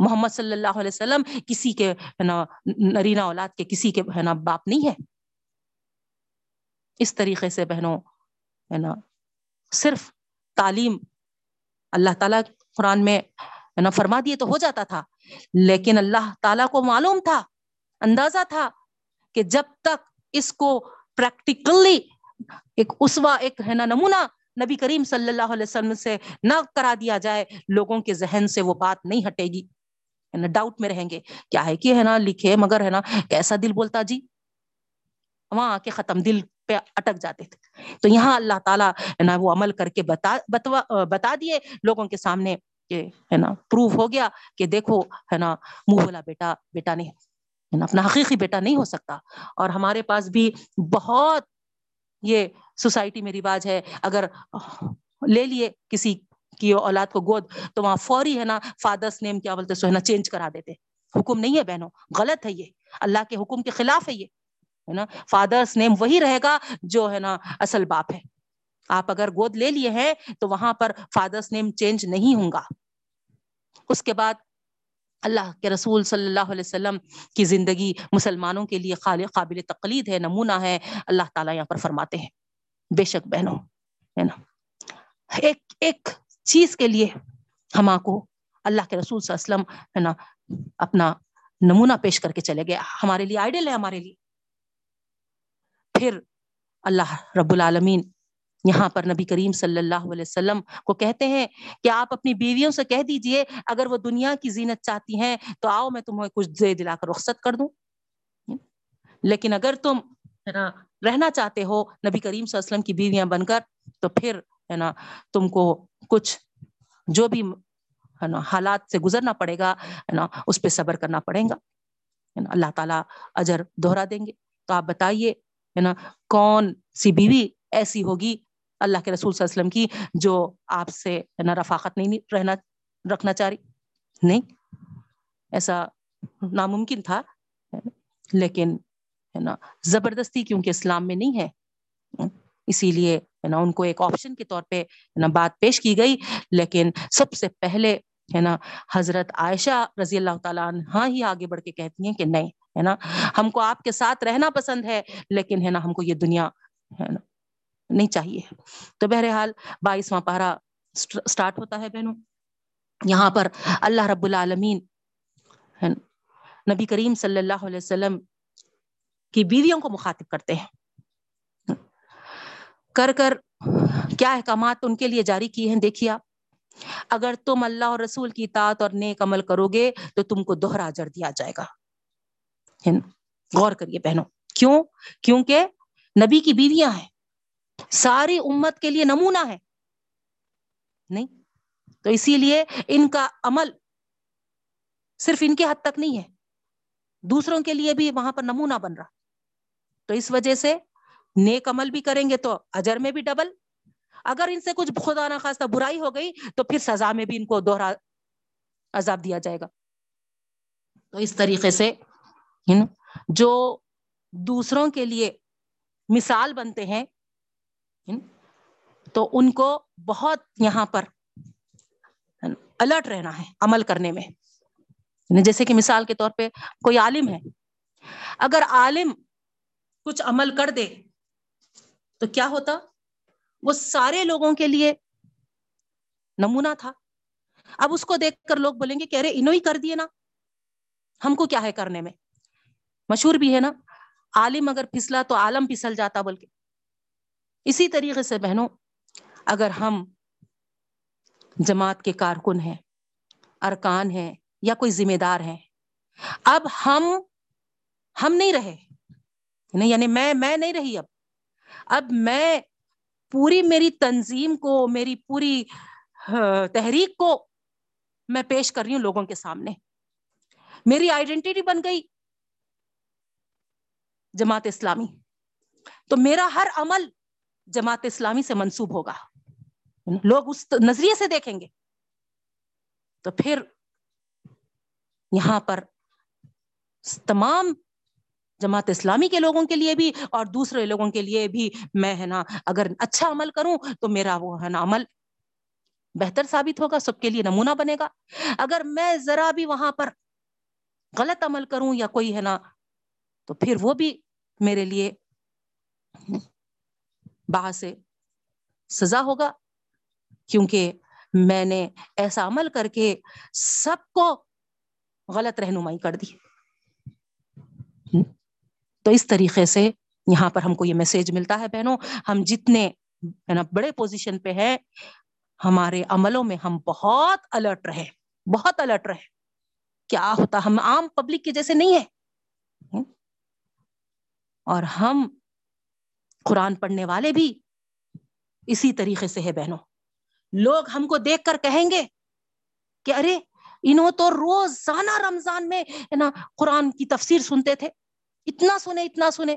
محمد صلی اللہ علیہ وسلم کسی کے، ہے نا، نرینا اولاد کے کسی کے، ہے نا، باپ نہیں ہے؟ اس طریقے سے بہنوں، ہے نا، صرف تعلیم اللہ تعالیٰ قرآن میں نا، فرما دیے تو ہو جاتا تھا، لیکن اللہ تعالیٰ کو معلوم تھا، اندازہ تھا کہ جب تک اس کو پریکٹیکلی ایک اسوا، ایک، ہے نا، نمونہ نبی کریم صلی اللہ علیہ وسلم سے نہ کرا دیا جائے، لوگوں کے ذہن سے وہ بات نہیں ہٹے گی۔ نا ڈاؤٹ میں رہیں گے۔ کیا ہے کہ ہے نا، لکھے مگر ہے نا، کیسا دل بولتا جی؟ وہاں آ کے ختم دل پہ اٹک جاتے تھے۔ تو یہاں اللہ تعالیٰ ہے نا، وہ عمل کر کے بتا، بتوا، بتا دیے لوگوں کے سامنے کہ ہے نا پروف ہو گیا کہ دیکھو ہے نا، منہ بولا بیٹا بیٹا نہیں، ہے نا، اپنا حقیقی بیٹا نہیں ہو سکتا۔ اور ہمارے پاس بھی بہت یہ سوسائٹی میں رواج ہے۔ اگر لے لیے کسی کی اولاد کو گود۔ تو وہاں فوری ہے نا فادرس نیم کیا بولتے سو ہے نا چینج کرا دیتے۔ حکم نہیں ہے بہنوں، غلط ہے یہ۔ اللہ کے حکم کے خلاف ہے یہ، ہے نا؟ فادرس نیم وہی رہے گا جو ہے نا اصل باپ ہے۔ آپ اگر گود لے لیے ہیں تو وہاں پر فادرس نیم چینج نہیں ہوں گا۔ اس کے بعد اللہ کے رسول صلی اللہ علیہ وسلم کی زندگی مسلمانوں کے لیے قابل تقلید ہے، نمونہ ہے۔ اللہ تعالیٰ یہاں پر فرماتے ہیں۔ بے شک بہنوں، ہے نا؟ ایک ایک چیز کے لیے ہما کو اللہ کے رسول صلی اللہ علیہ وسلم ہے نا، اپنا نمونہ پیش کر کے چلے گئے۔ ہمارے لیے آئیڈل ہے ہمارے لیے۔ پھر اللہ رب العالمین یہاں پر نبی کریم صلی اللہ علیہ وسلم کو کہتے ہیں کہ آپ اپنی بیویوں سے کہہ دیجیے، اگر وہ دنیا کی زینت چاہتی ہیں تو آؤ میں تمہیں کچھ دے دلا کر رخصت کر دوں۔ لیکن اگر تم ہے نا، رہنا چاہتے ہو نبی کریم صلی اللہ علیہ وسلم کی بیویاں بن کر، تو پھر ہے نا؟ تم کو کچھ جو بھی ہے نا، حالات سے گزرنا پڑے گا، ہے نا، اس پہ صبر کرنا پڑے گا اللہ تعالیٰ اجر دوہرا دیں گے۔ تو آپ بتائیے، ہے نا، کون سی بیوی ایسی ہوگی اللہ کے رسول صلی اللہ علیہ وسلم کی جو آپ سے، ہے نا، رفاقت نہیں رہنا، رکھنا چاہ رہی؟ نہیں؟ ایسا ناممکن تھا، لیکن، ہے نا، زبردستی کیونکہ اسلام میں نہیں ہے۔ اسی لیے ہے نا، ان کو ایک آپشن کے طور پہ نا، بات پیش کی گئی۔ لیکن سب سے پہلے ہے نا، حضرت عائشہ رضی اللہ تعالیٰ عنہ ہی آگے بڑھ کے کہتی ہیں کہ نہیں، ہے نا، ہم کو آپ کے ساتھ رہنا پسند ہے، لیکن ہے نا، ہم کو یہ دنیا ہے نا نہیں چاہیے۔ تو بہرحال بائیسواں پارا اسٹارٹ ہوتا ہے بہنوں۔ یہاں پر اللہ رب العالمین نبی کریم صلی اللہ علیہ وسلم کی بیویوں کو مخاطب کرتے ہیں۔ کر کر کیا احکامات ان کے لیے جاری کیے ہیں؟ دیکھیے آپ، اگر تم اللہ اور رسول کی اطاعت اور نیک عمل کرو گے تو تم کو دوہرا اجر دیا جائے گا۔ غور کریے بہنوں، کیوں؟ کیونکہ نبی کی بیویاں ہیں، ساری امت کے لیے نمونہ ہے نہیں، تو اسی لیے ان کا عمل صرف ان کے حد تک نہیں ہے، دوسروں کے لیے بھی وہاں پر نمونہ بن رہا۔ تو اس وجہ سے نیک عمل بھی کریں گے تو اجر میں بھی ڈبل۔ اگر ان سے کچھ خدا نخواستہ برائی ہو گئی تو پھر سزا میں بھی ان کو دوہرا عذاب دیا جائے گا۔ تو اس طریقے سے جو دوسروں کے لیے مثال بنتے ہیں تو ان کو بہت یہاں پر الرٹ رہنا ہے عمل کرنے میں۔ یعنی جیسے کہ مثال کے طور پہ کوئی عالم ہے۔ اگر عالم کچھ عمل کر دے تو کیا ہوتا؟ وہ سارے لوگوں کے لیے نمونہ تھا۔ اب اس کو دیکھ کر لوگ بولیں گے کہ ارے انہوں ہی کر دیے نا۔ ہم کو کیا ہے کرنے میں؟ مشہور بھی ہے نا۔ عالم اگر پھسلا تو عالم پھسل جاتا بول کے اسی طریقے سے بہنوں، اگر ہم جماعت کے کارکن ہیں، ارکان ہیں یا کوئی ذمہ دار ہیں، اب ہم ہم نہیں رہے۔ یعنی, یعنی میں میں نہیں رہی اب۔ اب میں پوری میری تنظیم کو، میری پوری تحریک کو میں پیش کر رہی ہوں لوگوں کے سامنے۔ میری آئیڈینٹی بن گئی جماعت اسلامی۔ تو میرا ہر عمل جماعت اسلامی سے منسوب ہوگا۔ لوگ اس نظریے سے دیکھیں گے۔ تو پھر یہاں پر تمام جماعت اسلامی کے لوگوں کے لیے بھی اور دوسرے لوگوں کے لیے بھی میں ہے نا اگر اچھا عمل کروں تو میرا وہ ہے نا عمل بہتر ثابت ہوگا، سب کے لیے نمونہ بنے گا۔ اگر میں ذرا بھی وہاں پر غلط عمل کروں یا کوئی ہے نا تو پھر وہ بھی میرے لیے باہر سے سزا ہوگا۔ کیونکہ میں نے ایسا عمل کر کے سب کو غلط رہنمائی کر دی۔ تو اس طریقے سے یہاں پر ہم کو یہ میسج ملتا ہے، بہنوں، ہم جتنے ہے نا بڑے پوزیشن پہ ہے ہمارے عملوں میں ہم بہت الرٹ رہے، بہت الرٹ رہے۔ کیا ہوتا، ہم عام پبلک کے جیسے نہیں ہے اور ہم قرآن پڑھنے والے بھی اسی طریقے سے ہے بہنوں۔ لوگ ہم کو دیکھ کر کہیں گے کہ ارے، انہوں تو روزانہ رمضان میں نا قرآن کی تفسیر سنتے تھے۔ اتنا سنے اتنا سنے۔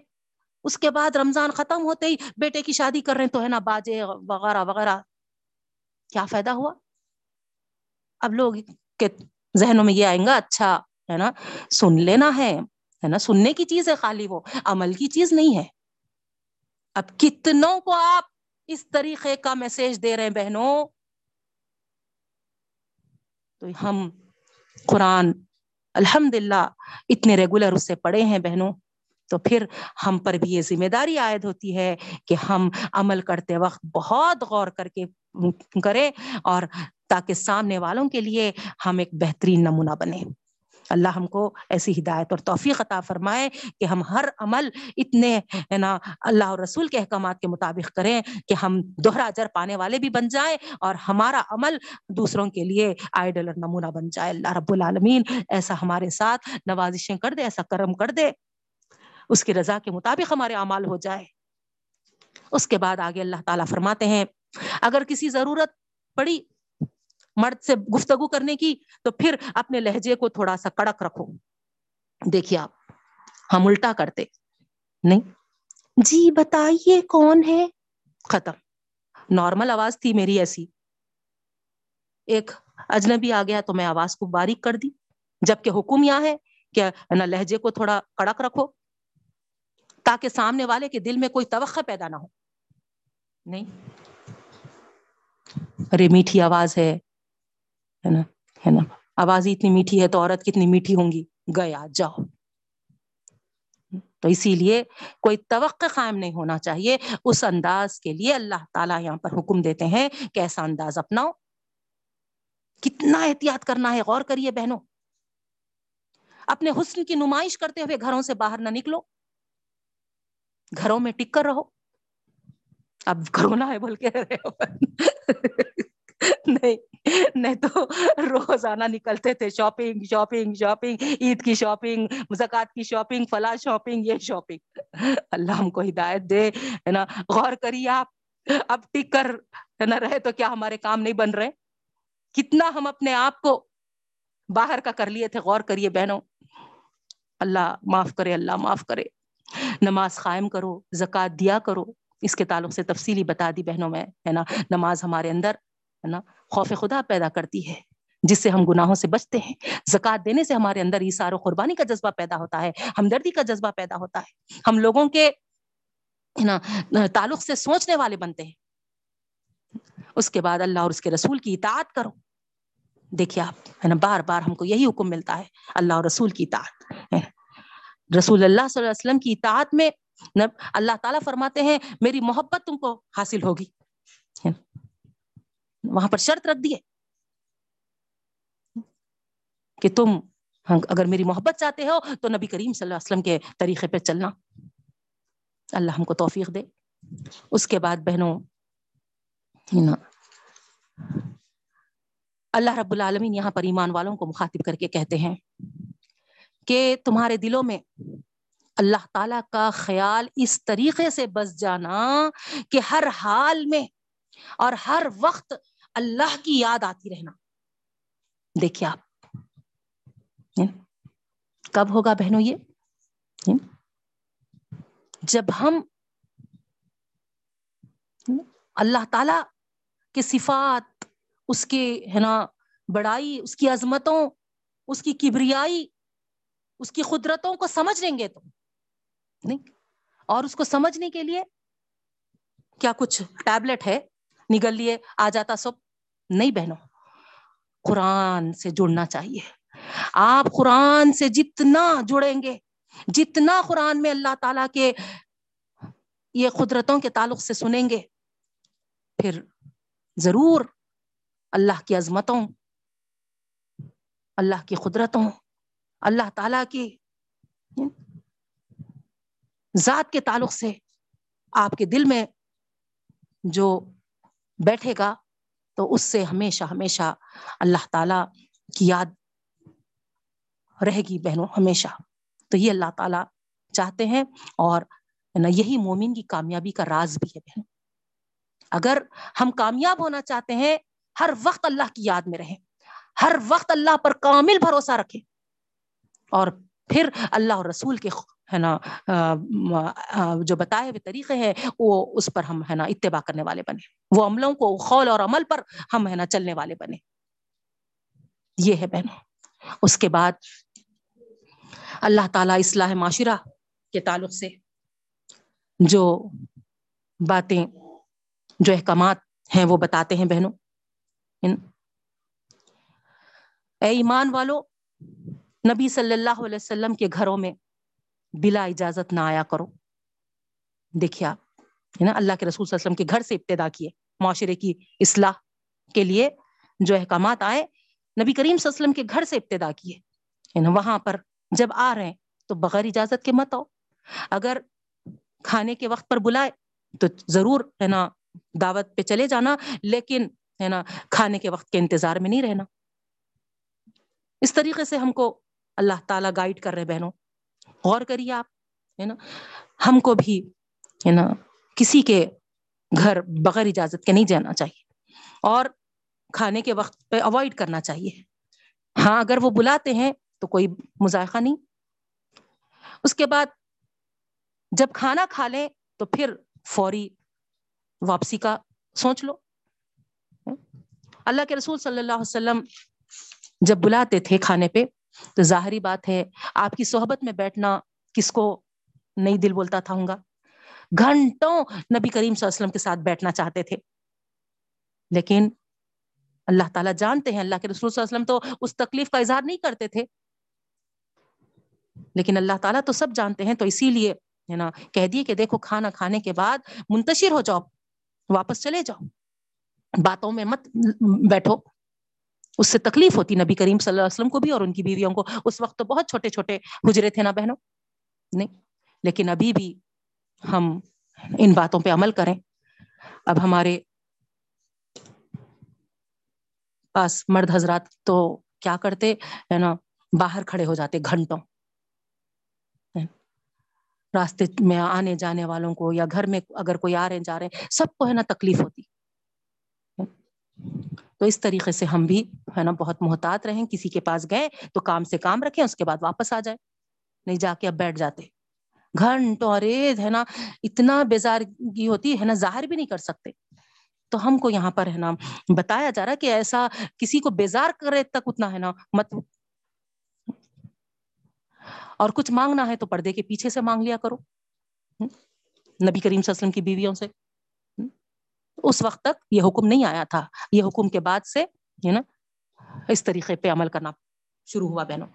اس کے بعد رمضان ختم ہوتے ہی بیٹے کی شادی کر رہے ہیں تو ہے نا باجے وغیرہ وغیرہ۔ کیا فائدہ ہوا؟ اب لوگ کے ذہنوں میں یہ آئیں گا اچھا ہے نا، سن لینا ہے۔ ہے نا، سننے کی چیز ہے خالی وہ، عمل کی چیز نہیں ہے۔ اب کتنوں کو آپ اس طریقے کا میسج دے رہے ہیں بہنوں۔ تو ہم قرآن الحمد للہ اتنے ریگولر اس سے پڑھے ہیں بہنوں۔ تو پھر ہم پر بھی یہ ذمہ داری عائد ہوتی ہے کہ ہم عمل کرتے وقت بہت غور کر کے کریں اور تاکہ سامنے والوں کے لیے ہم ایک بہترین نمونہ بنے اللہ ہم کو ایسی ہدایت اور توفیق عطا فرمائے کہ ہم ہر عمل اتنے نا، اللہ اور رسول کے احکامات کے مطابق کریں کہ ہم دوہرا اجر پانے والے بھی بن جائیں اور ہمارا عمل دوسروں کے لیے آئیڈل اور نمونہ بن جائے۔ اللہ رب العالمین ایسا ہمارے ساتھ نوازشیں کر دے، ایسا کرم کر دے۔ اس کی رضا کے مطابق ہمارے اعمال ہو جائے۔ اس کے بعد آگے اللہ تعالیٰ فرماتے ہیں، اگر کسی ضرورت پڑی مرد سے گفتگو کرنے کی تو پھر اپنے لہجے کو تھوڑا سا کڑک رکھو۔ دیکھیے آپ ہم الٹا کرتے۔ نہیں۔ جی بتائیے کون ہے؟ ختم۔ نارمل آواز تھی میری ایسی۔ ایک اجنبی آ گیا تو میں آواز کو باریک کر دی۔ جبکہ حکم یہاں ہے کہ نہ لہجے کو تھوڑا کڑک رکھو تاکہ سامنے والے کے دل میں کوئی توقع پیدا نہ ہو۔ نہیں۔ ارے میٹھی آواز ہے۔ نا، ہے نا۔ آواز اتنی میٹھی ہے تو عورت کتنی میٹھی ہوں گی۔ گیا، جاؤ۔ تو اسی لیے کوئی توقع قائم نہیں ہونا چاہیے۔ اس انداز کے لیے اللہ تعالیٰ یہاں پر حکم دیتے ہیں کہ ایسا انداز اپناؤ۔ کتنا احتیاط کرنا ہے، غور کریے بہنوں۔ اپنے حسن کی نمائش کرتے ہوئے گھروں سے باہر نہ نکلو۔ گھروں میں ٹک کر رہو۔ اب کرونا ہے بول کے۔ رہے ہو نہیں نہیں تو روزانہ نکلتے تھے شاپنگ شاپنگ شاپنگ عید کی شاپنگ مزکات کی شاپنگ فلاں شاپنگ یہ شاپنگ اللہ ہم کو ہدایت دے، ہے نا؟ غور کریے آپ۔ اب ٹک کر نہ رہے تو کیا ہمارے کام نہیں بن رہے؟ کتنا ہم اپنے آپ کو باہر کا کر لیے تھے، غور کریے بہنوں۔ اللہ معاف کرے، اللہ معاف کرے۔ نماز قائم کرو زکات دیا کرو۔ اس کے تعلق سے تفصیلی بتا دی بہنوں میں، ہے نا؟ نماز ہمارے اندر ہے نا؟ خوف خدا پیدا کرتی ہے، جس سے ہم گناہوں سے بچتے ہیں۔ زکات دینے سے ہمارے اندر ایسار و قربانی کا جذبہ پیدا ہوتا ہے، ہمدردی کا جذبہ پیدا ہوتا ہے۔ ہم لوگوں کے نا، تعلق سے سوچنے والے بنتے ہیں۔ اس کے بعد اللہ اور اس کے رسول کی اطاعت کرو۔ دیکھیے آپ، ہے نا، بار بار ہم کو یہی حکم ملتا ہے، اللہ اور رسول کی اطاعت رسول اللہ صلی اللہ علیہ وسلم کی اطاعت میں اللہ تعالیٰ فرماتے ہیں، میری محبت تم کو حاصل ہوگی۔ وہاں پر شرط رکھ دیے کہ تم اگر میری محبت چاہتے ہو تو نبی کریم صلی اللہ علیہ وسلم کے طریقے پہ چلنا۔ اللہ ہم کو توفیق دے۔ اس کے بعد بہنوں اللہ رب العالمین یہاں پر ایمان والوں کو مخاطب کر کے کہتے ہیں کہ تمہارے دلوں میں اللہ تعالی کا خیال اس طریقے سے بس جانا کہ ہر حال میں اور ہر وقت اللہ کی یاد آتی رہنا۔ دیکھیے آپ۔ کب ہوگا بہنوں یہ؟ جب ہم۔ اللہ تعالی کے صفات، اس کے، ہے نا، بڑائی، اس کی عظمتوں، اس کی کبریائی، اس کی قدرتوں کو سمجھ لیں گے تو۔ نہیں۔ اور اس کو سمجھنے کے لیے کیا کچھ ٹیبلٹ ہے؟ نگل لیے، آ جاتا سب، نہیں بہنوں، قرآن سے جڑنا چاہیے۔ آپ قرآن سے جتنا جڑیں گے، جتنا قرآن میں اللہ تعالی کے یہ قدرتوں کے تعلق سے سنیں گے، پھر ضرور اللہ کی عظمتوں، اللہ کی قدرتوں، اللہ تعالی کی ذات کے تعلق سے آپ کے دل میں جو بیٹھے گا تو اس سے ہمیشہ ہمیشہ اللہ تعالی کی یاد رہے گی بہنوں، ہمیشہ۔ تو یہ اللہ تعالی چاہتے ہیں اور یہی مومن کی کامیابی کا راز بھی ہے بہن اگر ہم کامیاب ہونا چاہتے ہیں، ہر وقت اللہ کی یاد میں رہیں۔ ہر وقت اللہ پر کامل بھروسہ رکھے اور پھر اللہ اور رسول کے ہے نا جو بتائے ہوئے طریقے ہیں، وہ اس پر ہم ہے نا اتباع کرنے والے بنے وہ عملوں کو خول اور عمل پر ہم ہے نا چلنے والے بنے یہ ہے بہنوں۔ اس کے بعد اللہ تعالی اصلاح معاشرہ کے تعلق سے جو باتیں، جو احکامات ہیں، وہ بتاتے ہیں بہنوں۔ اے ایمان والو، نبی صلی اللہ علیہ وسلم کے گھروں میں بلا اجازت نہ آیا کرو۔ دیکھیے آپ، ہے نا؟ اللہ کے رسول صلی اللہ علیہ وسلم کے گھر سے ابتدا کیے معاشرے کی اصلاح کے لیے جو احکامات آئے، نبی کریم صلی اللہ علیہ وسلم کے گھر سے ابتدا کیے نا؟ وہاں پر جب آ رہے ہیں، تو بغیر اجازت کے مت آؤ۔ اگر کھانے کے وقت پر بلائے، تو ضرور، ہے نا، دعوت پہ چلے جانا، لیکن، ہے نا، کھانے کے وقت کے انتظار میں نہیں رہنا۔ اس طریقے سے ہم کو اللہ تعالیٰ گائیڈ کر رہے بہنوں۔ غور کریے آپ، ہے نا؟ ہم کو بھی، ہے نا، کسی کے گھر بغیر اجازت کے نہیں جانا چاہیے اور کھانے کے وقت پہ اوائڈ کرنا چاہیے۔ ہاں اگر وہ بلاتے ہیں تو کوئی مذائقہ نہیں۔ اس کے بعد جب کھانا کھا لیں تو پھر فوری واپسی کا سوچ لو۔ اللہ کے رسول صلی اللہ علیہ وسلم جب بلاتے تھے کھانے پہ تو ظاہری بات ہے، آپ کی صحبت میں بیٹھنا کس کو نہیں دل بولتا تھا ہوں گا؟ گھنٹوں نبی کریم صلی اللہ علیہ وسلم کے ساتھ بیٹھنا چاہتے تھے۔ لیکن اللہ تعالیٰ جانتے ہیں، اللہ کے رسول صلی اللہ علیہ وسلم تو اس تکلیف کا اظہار نہیں کرتے تھے۔ لیکن اللہ تعالیٰ تو سب جانتے ہیں، تو اسی لیے ہے نا، کہہ دیے کہ دیکھو، کھانا کھانے کے بعد منتشر ہو جاؤ، واپس چلے جاؤ۔ باتوں میں مت بیٹھو۔ اس سے تکلیف ہوتی نبی کریم صلی اللہ علیہ وسلم کو بھی اور ان کی بیویوں کو۔ اس وقت تو بہت چھوٹے چھوٹے حجرے تھے نا بہنوں؟ نہیں۔ لیکن ابھی بھی ہم ان باتوں پہ عمل کریں۔ اب ہمارے پاس مرد حضرات تو کیا کرتے؟ ہے نا، باہر کھڑے ہو جاتے گھنٹوں۔ راستے میں آنے جانے والوں کو یا گھر میں اگر کوئی آ رہے جا رہے سب کو ہے نا تکلیف ہوتی۔ تو اس طریقے سے ہم بھی، ہے نا، بہت محتاط رہیں، کسی کے پاس گئے تو کام سے کام رکھیں، اس کے بعد واپس آ جائے نہیں جا کے اب بیٹھ جاتے۔ گھنٹوں ارے ہے نا، اتنا بیزارگی ہوتی، ہے نا، ظاہر بھی نہیں کر سکتے۔ تو ہم کو یہاں پر، ہے نا، بتایا جا رہا کہ ایسا کسی کو بیزار کرے تک اتنا، ہے نا، مت۔ اور کچھ مانگنا ہے تو پردے کے پیچھے سے مانگ لیا کرو۔ نبی کریم صلی اللہ علیہ وسلم کی بیویوں سے۔ اس وقت تک یہ حکم نہیں آیا تھا۔ یہ حکم کے بعد سے، ہے نا، اس طریقے پہ عمل کرنا شروع ہوا بہنوں۔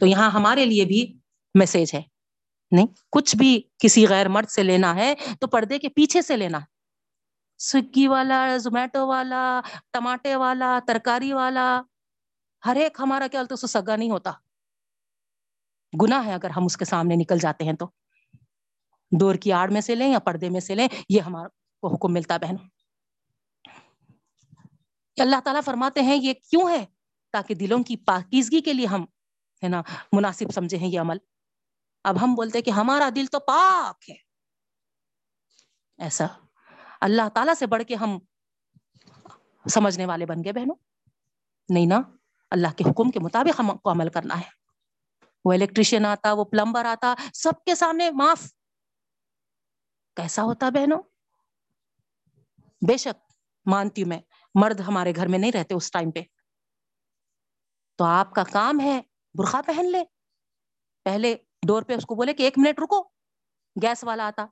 تو یہاں ہمارے لیے بھی میسج ہے۔ نہیں، کچھ بھی کسی غیر مرد سے لینا ہے تو پردے کے پیچھے سے لینا۔ سویگی والا، زومیٹو والا، ٹماٹے والا، ترکاری والا، ہر ایک ہمارا کیا تو سگا نہیں ہوتا۔ گنا ہے اگر ہم اس کے سامنے نکل جاتے ہیں تو۔ ڈور کی آڑ میں سے لیں یا پردے میں سے لیں، یہ ہمارا کو حکم ملتا بہنوں۔ بہن اللہ تعالیٰ فرماتے ہیں یہ کیوں ہے تاکہ دلوں کی پاکیزگی کے لیے ہم، ہے نا، مناسب سمجھے ہیں یہ عمل۔ اب ہم بولتے کہ ہمارا دل تو پاک ہے۔ ایسا۔ اللہ تعالیٰ سے بڑھ کے ہم سمجھنے والے بن گئے بہنوں۔ نہیں نا، اللہ کے حکم کے مطابق ہم کو عمل کرنا ہے۔ وہ الیکٹریشین آتا، وہ پلمبر آتا، سب کے سامنے معاف۔ کیسا ہوتا بہنوں؟ بے شک مانتی ہوں میں۔ مرد ہمارے گھر میں نہیں رہتے اس ٹائم پہ۔ تو آپ کا کام ہے برخا پہن لے۔ پہلے ڈور پہ اس کو بولے کہ ایک منٹ رکو، گیس والا آتا۔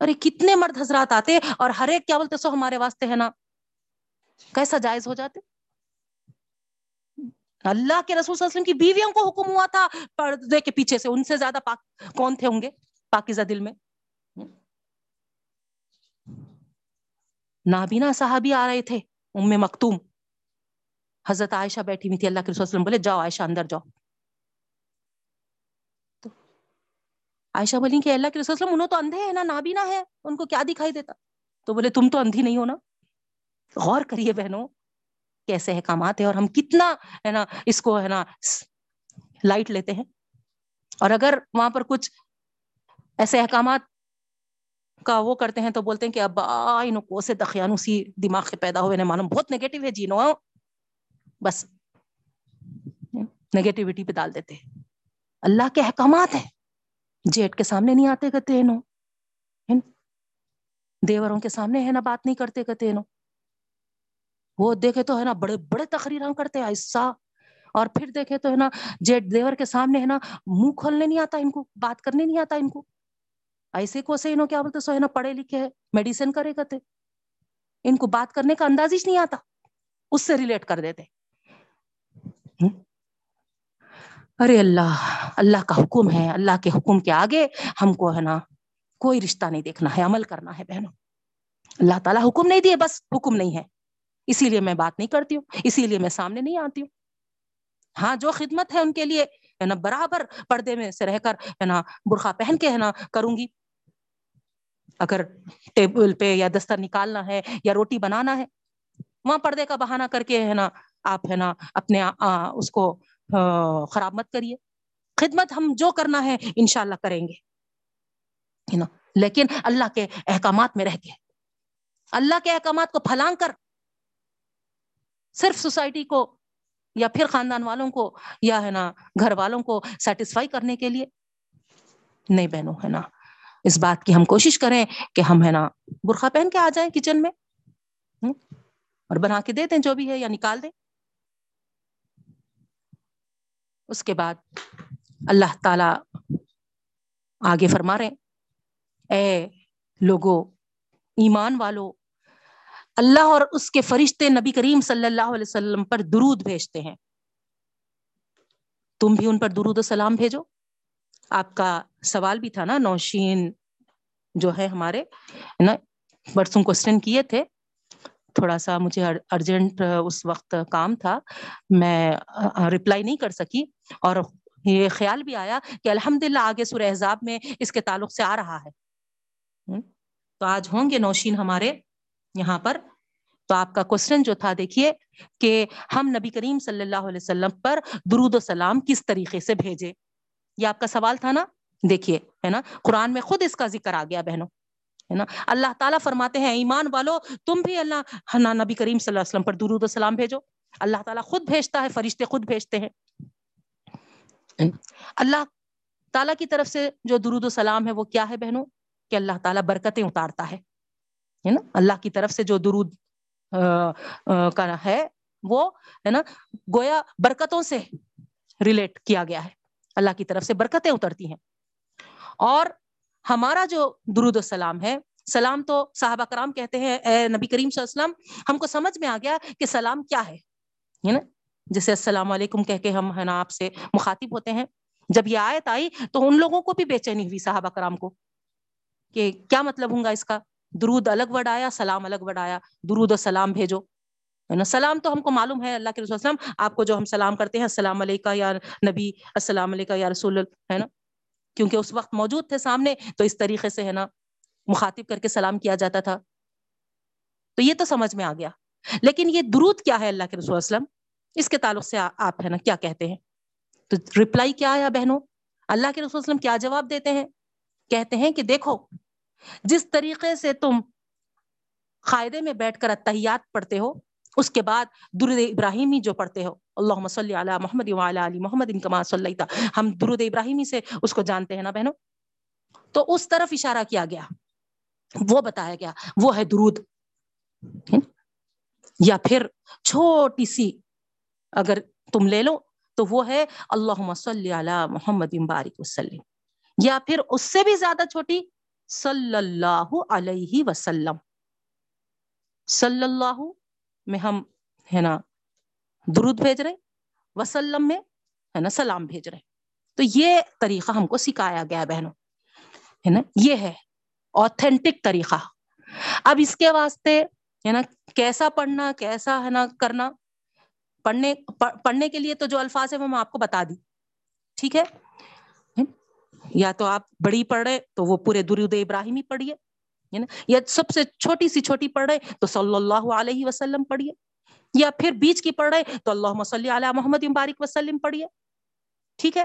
ارے کتنے مرد حضرات آتے اور ہر ایک کیا بولتے سو ہمارے واسطے ہے نا۔ کیسا جائز ہو جاتے؟ اللہ کے رسول صلی اللہ علیہ وسلم کی بیویوں کو حکم ہوا تھا۔ پردے کے پیچھے سے، ان سے زیادہ پاک، کون تھے ہوں گے؟ پاکیزہ دل میں۔ نابینا صحابی آ رہے تھے، ام مکتوم۔ حضرت عائشہ بیٹھی ہوئی تھی، اللہ کے رسول وسلم بولے، جاؤ عائشہ اندر جاؤ۔ تو عائشہ بولی کہ اللہ کے رسول وسلم، انہوں تو اندھے ہیں نا نابینا ہے، ان کو کیا دکھائی دیتا؟ تو بولے، تم تو اندھی نہیں ہو نا؟ غور کریے بہنوں، کیسے احکامات ہیں اور ہم کتنا، ہے نا، اس کو، ہے نا لائٹ لیتے ہیں۔ اور اگر وہاں پر کچھ ایسے احکامات کا وہ کرتے ہیں تو بولتے ہیں کہ اب کو سے دخیان اسی دماغ سے پیدا ہوئے معلوم، بہت نیگیٹو ہے جینو ہاں؟ بس۔ نیگیٹیوٹی پہ ڈال دیتے۔ اللہ کے احکامات ہیں۔ جیٹ کے سامنے نہیں آتے کہتے نو دیوروں کے سامنے ہے نا بات نہیں کرتے کہتے نو وہ دیکھے تو ہے نا بڑے بڑے تقریر کرتے ایسا۔ اور پھر دیکھے تو ہے نا جیٹ دیور کے سامنے ہے نا منہ کھولنے نہیں آتا ان کو، بات کرنے نہیں آتا ان کو۔ ایسے کو سے انہوں کیا بولتے سو ہے نا پڑھے لکھے ہے میڈیسن کرے کرتے ان کو بات کرنے کا انداز ہی نہیں آتا اس سے ریلیٹ کر دیتے ارے اللہ اللہ کا حکم ہے اللہ کے حکم کے آگے ہم کو ہے نا کوئی رشتہ نہیں دیکھنا ہے عمل کرنا ہے بہنوں اللہ تعالیٰ حکم نہیں دیے بس حکم نہیں ہے اسی لیے میں بات نہیں کرتی ہوں اسی لیے میں سامنے نہیں آتی ہوں ہاں جو خدمت ہے ان کے لیے ہے نا، برابر پردے میں سے رہ کر ہے نا برخا پہن کے ہے نا کروں گی۔ اگر ٹیبل پہ یا دستر نکالنا ہے یا روٹی بنانا ہے، وہاں پردے کا بہانہ کر کے ہے نا آپ ہے نا اپنے اس کو خراب مت کریے۔ خدمت ہم جو کرنا ہے انشاءاللہ کریں گے۔ نا، لیکن اللہ کے احکامات میں رہ کے۔ اللہ کے احکامات کو پھلانگ کر صرف سوسائٹی کو یا پھر خاندان والوں کو یا ہے نا گھر والوں کو سیٹسفائی کرنے کے لیے؟ نہیں بہنوں، ہے نا۔ اس بات کی ہم کوشش کریں کہ ہم ہے نا برخا پہن کے آ جائیں کچن میں اور بنا کے دے دیں جو بھی ہے یا نکال دیں۔ اس کے بعد اللہ تعالی آگے فرما رہے اے لوگو، ایمان والو اللہ اور اس کے فرشتے نبی کریم صلی اللہ علیہ وسلم پر درود بھیجتے ہیں۔ تم بھی ان پر درود و سلام بھیجو۔ آپ کا سوال بھی تھا نا، نوشین جو ہے ہمارے نا برسوں کوشچن کیے تھے۔ تھوڑا سا مجھے ارجنٹ اس وقت کام تھا۔ میں رپلائی نہیں کر سکی۔ اور یہ خیال بھی آیا کہ الحمد للہ آگے سر احزاب میں اس کے تعلق سے آ رہا ہے۔ تو آج ہوں گے نوشین ہمارے یہاں پر۔ تو آپ کا کوشچن جو تھا، دیکھیے کہ ہم نبی کریم صلی اللہ علیہ وسلم پر درود و سلام کس طریقے سے بھیجے۔ یہ آپ کا سوال تھا نا؟ دیکھیے، ہے نا؟ قرآن میں خود اس کا ذکر آ گیا بہنوں، ہے نا؟ اللہ تعالیٰ فرماتے ہیں، ایمان والو، تم بھی اللہ نبی کریم صلی اللہ علیہ وسلم پر درود و سلام بھیجو۔ اللہ تعالیٰ خود بھیجتا ہے، فرشتے خود بھیجتے ہیں۔ اللہ تعالیٰ کی طرف سے جو درود و سلام ہے، وہ کیا ہے بہنوں؟ کہ اللہ تعالیٰ برکتیں اتارتا ہے۔ ہے نا؟ اللہ کی طرف سے جو درود کا ہے، وہ ہے نا، گویا برکتوں سے ریلیٹ کیا گیا ہے۔ اللہ کی طرف سے برکتیں اترتی ہیں۔ اور ہمارا جو درود و سلام ہے، سلام تو صحابہ کرام کہتے ہیں، اے نبی کریم صلی اللہ علیہ وسلم، ہم کو سمجھ میں آ گیا کہ سلام کیا ہے نا؟ جیسے السلام علیکم کہہ کے ہم ہے نا آپ سے مخاطب ہوتے ہیں۔ جب یہ آیت آئی تو ان لوگوں کو بھی بے چینی ہوئی صحابہ کرام کو کہ کیا مطلب ہوں گا اس کا؟ درود الگ ورڈ آیا سلام الگ ورڈ آیا درود و سلام بھیجو۔ ہے نا؟ سلام تو ہم کو معلوم ہے، اللہ کے رسول وسلم آپ کو جو ہم سلام کرتے ہیں، السلام علیکم یا نبی، السلام علیکم یا رسول، ہے نا؟ کیونکہ اس وقت موجود تھے سامنے، تو اس طریقے سے، ہے نا، مخاطب کر کے سلام کیا جاتا تھا۔ تو یہ تو سمجھ میں آ گیا۔ لیکن یہ درود کیا ہے اللہ کے رسول وسلم؟ اس کے تعلق سے آپ، ہے نا، کیا کہتے ہیں؟ تو رپلائی کیا آیا بہنوں؟ اللہ کے رسول وسلم کیا جواب دیتے ہیں؟ کہتے ہیں کہ دیکھو جس طریقے سے تم قاعدے میں بیٹھ کر اتحیات پڑھتے ہو، اس کے بعد درود ابراہیمی جو پڑھتے ہو اللہ صلی علی محمد علی محمد انکما صلی ہم درود ابراہیمی سے اس کو جانتے ہیں نا بہنوں؟ تو اس طرف اشارہ کیا گیا، وہ بتایا گیا، وہ ہے درود۔ یا پھر چھوٹی سی اگر تم لے لو، تو وہ ہے اللہ صلی علی محمد بارک وسلم۔ یا پھر اس سے بھی زیادہ چھوٹی صلی اللہ علیہ وسلم۔ صلی اللہ میں ہم ہے نا درود بھیج رہے وسلم میں ہے نا سلام بھیج رہے تو یہ طریقہ ہم کو سکھایا گیا بہنوں، ہے نا، یہ ہے اوتھینٹک طریقہ۔ اب اس کے واسطے ہے نا کیسا پڑھنا، کیسا ہے نا کرنا، پڑھنے پڑھنے کے لیے تو جو الفاظ ہے وہ میں آپ کو بتا دی۔ ٹھیک ہے؟ یا تو آپ بڑی پڑھ رہے تو وہ پورے درود ابراہیمی پڑھیے یا سب سے چھوٹی سی چھوٹی پڑھ رہے تو صلی اللہ علیہ وسلم پڑھیے، یا پھر بیچ کی پڑھ رہے تو اللہ مسلی علیہ محمد مبارک وسلم پڑھیے، ٹھیک ہے؟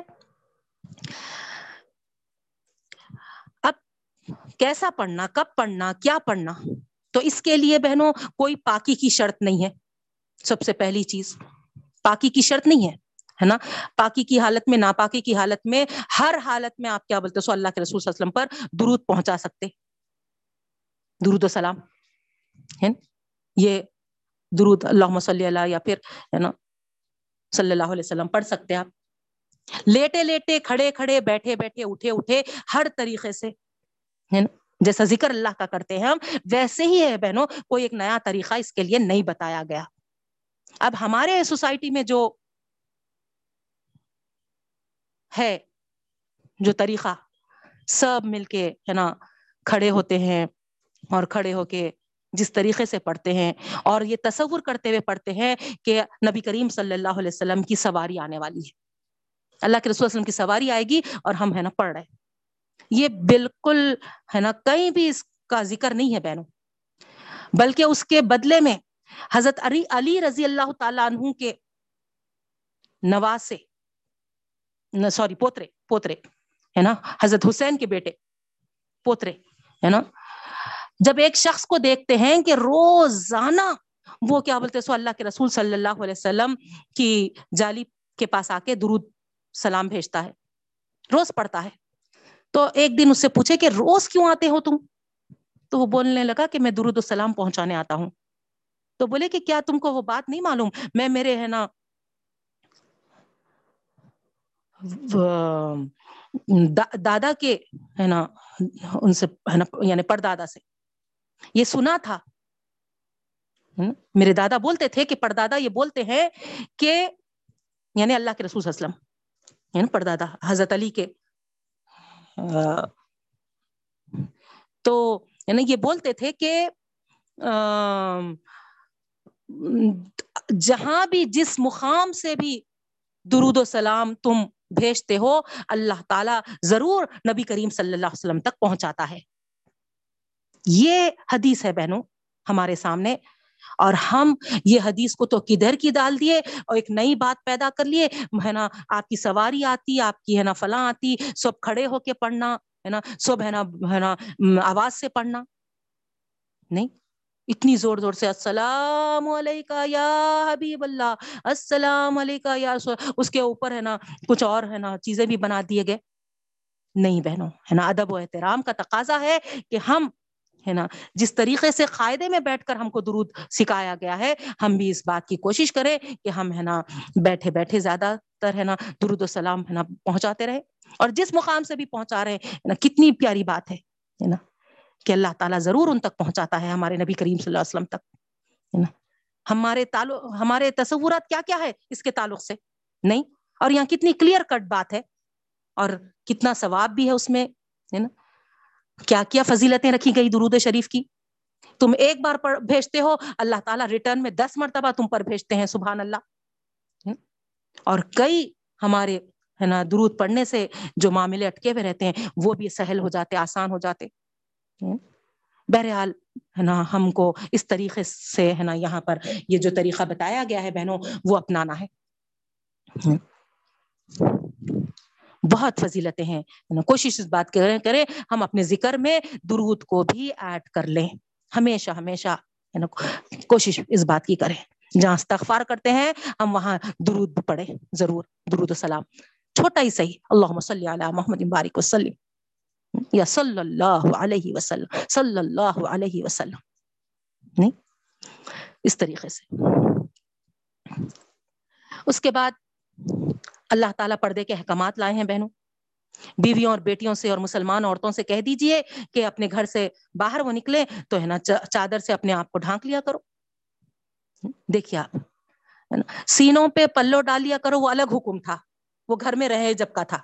اب کیسا پڑھنا، کب پڑھنا، کیا پڑھنا؟ تو اس کے لیے بہنوں کوئی پاکی کی شرط نہیں ہے، سب سے پہلی چیز، پاکی کی شرط نہیں ہے۔ ہے نا؟ پاکی کی حالت میں، ناپاکی کی حالت میں، ہر حالت میں آپ کیا بولتے سو اللہ کے رسول صلی اللہ علیہ وسلم پر درود پہنچا سکتے۔ درود و سلام۔ ہے یہ درود اللہ صلی اللہ یا پھر، ہے نا؟ صلی اللہ علیہ وسلم پڑھ سکتے آپ۔ لیٹے لیٹے، کھڑے کھڑے، بیٹھے بیٹھے، اٹھے اٹھے، ہر طریقے سے، ہے نا؟ جیسا ذکر اللہ کا کرتے ہیں ہم، ویسے ہی ہے بہنوں، کوئی ایک نیا طریقہ اس کے لیے نہیں بتایا گیا۔ اب ہمارے سوسائٹی میں جو ہے جو طریقہ سب مل کے ہے نا کھڑے ہوتے ہیں اور کھڑے ہو کے جس طریقے سے پڑھتے ہیں اور یہ تصور کرتے ہوئے پڑھتے ہیں کہ نبی کریم صلی اللہ علیہ وسلم کی سواری آنے والی ہے۔ اللہ کے رسول وسلم کی سواری آئے گی اور ہم ہے نا پڑھ رہے یہ بالکل ہے نا کہیں بھی اس کا ذکر نہیں ہے بہنوں۔ بلکہ اس کے بدلے میں حضرت علی علی رضی اللہ تعالیٰ عنہ کے نواز سے سوری، پوترے پوترے، ہے نا؟ حضرت حسین کے بیٹے، پوترے، ہے نا؟ جب ایک شخص کو دیکھتے ہیں کہ روزانہ وہ کیا بولتے سو اللہ کے رسول صلی اللہ علیہ وسلم کی جالی کے پاس آ کے درود، سلام بھیجتا ہے، روز پڑھتا ہے۔ تو ایک دن اس سے پوچھے کہ روز کیوں آتے ہو تم؟ تو وہ بولنے لگا کہ میں درود السلام پہنچانے آتا ہوں۔ تو بولے کہ کیا تم کو وہ بات نہیں معلوم؟ میں، میرے، ہے نا دادا کے، ہے نا، ان سے، ہے نا یعنی پردادا سے۔ یہ سنا تھا۔ میرے دادا بولتے تھے کہ پردادا یہ بولتے ہیں کہ یعنی اللہ کے رسول اسلم یعنی پردادا، حضرت علی کے۔ تو یعنی یہ بولتے تھے کہ جہاں بھی جس مقام سے بھی درود و سلام تم بھیجتے ہو، اللہ تعالی ضرور نبی کریم صلی اللہ علیہ وسلم تک پہنچاتا ہے۔ یہ حدیث ہے بہنوں ہمارے سامنے۔ اور ہم یہ حدیث کو تو کدھر کی ڈال دیے اور ایک نئی بات پیدا کر لیے، ہے نا، آپ کی سواری آتی، آپ کی، ہے نا، فلاں آتی، سب کھڑے ہو کے پڑھنا، ہے نا، سب، ہے نا ہے نا، آواز سے پڑھنا۔ نہیں اتنی زور زور سے، السلام علیکم یا حبیب اللہ، السلام علیکم یا اس کے اوپر ہے نا، کچھ اور ہے نا، چیزیں بھی بنا دیے گئے۔ نہیں بہنوں، ہے نا، ادب و احترام کا تقاضا ہے کہ ہم، ہے نا، جس طریقے سے قاعدے میں بیٹھ کر ہم کو درود سکھایا گیا ہے، ہم بھی اس بات کی کوشش کریں کہ ہم، ہے نا، بیٹھے بیٹھے زیادہ تر، ہے نا، درود و سلام، ہے نا، پہنچاتے رہے اور جس مقام سے بھی پہنچا رہے ہیں نا، کتنی پیاری بات ہے نا۔ کہ اللہ تعالیٰ ضرور ان تک پہنچاتا ہے ہمارے نبی کریم صلی اللہ علیہ وسلم تک ہمارے تعلق، ہمارے تصورات کیا کیا ہے اس کے تعلق سے؟ نہیں؟ اور یہاں کتنی کلیئر کٹ بات ہے، اور کتنا ثواب بھی ہے اس میں، ہے نا؟ کیا کیا فضیلتیں رکھی گئی درود شریف کی؟ تم ایک بار بھیجتے ہو، اللہ تعالیٰ ریٹرن میں دس مرتبہ تم پر بھیجتے ہیں، سبحان اللہ اور کئی ہمارے، ہے نا، درود پڑھنے سے جو معاملے اٹکے ہوئے رہتے ہیں، وہ بھی سہل ہو جاتے، آسان ہو جاتے۔ بہرحال ہے نا ہم کو اس طریقے سے ہے نا یہاں پر یہ جو طریقہ بتایا گیا ہے بہنوں وہ اپنانا ہے۔ بہت فضیلتیں ہیں۔ کوشش اس بات کریں کریں ہم اپنے ذکر میں درود کو بھی ایڈ کر لیں۔ ہمیشہ ہمیشہ کوشش اس بات کی کریں۔ جہاں استغفار کرتے ہیں ہم وہاں درود پڑھیں۔ ضرور درود السلام چھوٹا ہی صحیح۔ اللہ صلی علی محمد بارک وسلم۔ یا صلی اللہ علیہ وسلم صلی اللہ علیہ وسلم. نہیں اس طریقے سے. اس کے بعد اللہ تعالیٰ پردے کے احکامات لائے ہیں بہنوں. بیویوں اور بیٹیوں سے اور مسلمان عورتوں سے کہہ دیجیے کہ اپنے گھر سے باہر وہ نکلے تو ہے نا چادر سے اپنے آپ کو ڈھانک لیا کرو. دیکھیے آپ سینوں پہ پلو ڈال لیا کرو، وہ الگ حکم تھا، وہ گھر میں رہے جب کا تھا.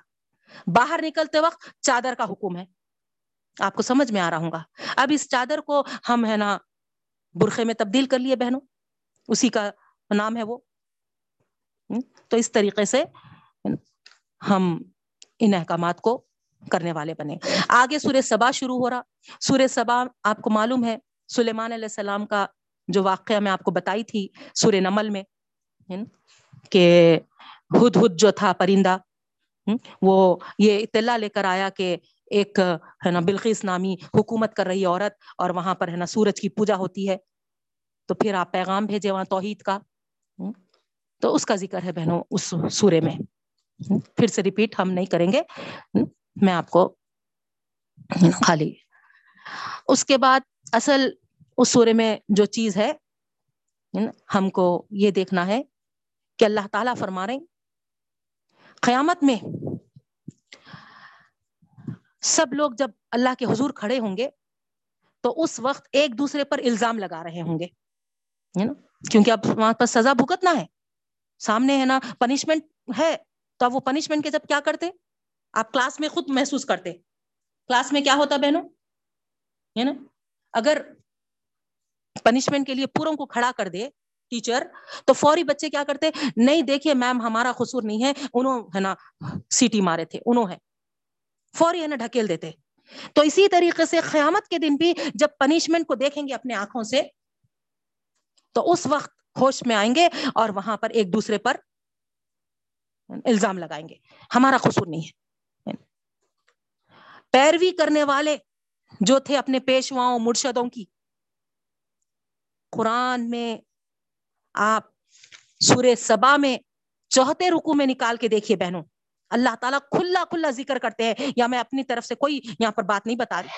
باہر نکلتے وقت چادر کا حکم ہے۔ آپ کو سمجھ میں آ رہا ہوں گا۔ اب اس چادر کو ہم ہے نا برخے میں تبدیل کر لیے بہنوں۔ اسی کا نام ہے وہ۔ تو اس طریقے سے ہم ان احکامات کو کرنے والے بنے۔ آگے سورہ سبا شروع ہو رہا۔ سورہ سبا آپ کو معلوم ہے، سلیمان علیہ السلام کا جو واقعہ میں آپ کو بتائی تھی سورہ نمل میں کہ ہد ہد جو تھا پرندہ وہ یہ اطلاع لے کر آیا کہ ایک، ہے نا بلخیس نامی حکومت کر رہی عورت اور وہاں پر، ہے نا، سورج کی پوجا ہوتی ہے۔ تو پھر آپ پیغام بھیجے وہاں توحید کا۔ تو اس کا ذکر ہے بہنوں اس سورے میں۔ پھر سے ریپیٹ ہم نہیں کریں گے۔ میں آپ کو خالی۔ اس کے بعد اصل اس سورے میں جو چیز ہے، ہم کو یہ دیکھنا ہے کہ اللہ تعالیٰ فرما رہے قیامت میں سب لوگ جب اللہ کے حضور کھڑے ہوں گے تو اس وقت ایک دوسرے پر الزام لگا رہے ہوں گے کیونکہ اب وہاں پر سزا بھگتنا ہے۔ سامنے ہے نا پنشمنٹ ہے، تو اب وہ پنشمنٹ کے جب کیا کرتے؟ آپ کلاس میں خود محسوس کرتے۔ کلاس میں کیا ہوتا بہنوں؟ ہے نا اگر پنشمنٹ کے لیے پوروں کو کھڑا کر دے ٹیچر تو فوری بچے کیا کرتے نہیں، دیکھیے میم، ہمارا قصور نہیں ہے۔ انہوں، ہے نا، سیٹی مارے تھے، انہوں ہے فوری، ہے نا، ڈھکیل دیتے۔ تو اسی طریقے سے قیامت کے دن بھی جب پنشمنٹ کو دیکھیں گے اپنے آنکھوں سے، تو اس وقت ہوش میں آئیں گے اور وہاں پر ایک دوسرے پر الزام لگائیں گے۔ ہمارا قصور نہیں ہے۔ پیروی کرنے والے جو تھے اپنے پیشواؤں، مرشدوں کی، قرآن میں آپ سورہ سبا میں چوہتے رکو میں نکال کے دیکھیے بہنوں۔ اللہ تعالیٰ کھلا کھلا ذکر کرتے ہیں۔ یا میں اپنی طرف سے کوئی یہاں پر بات نہیں بتا رہی۔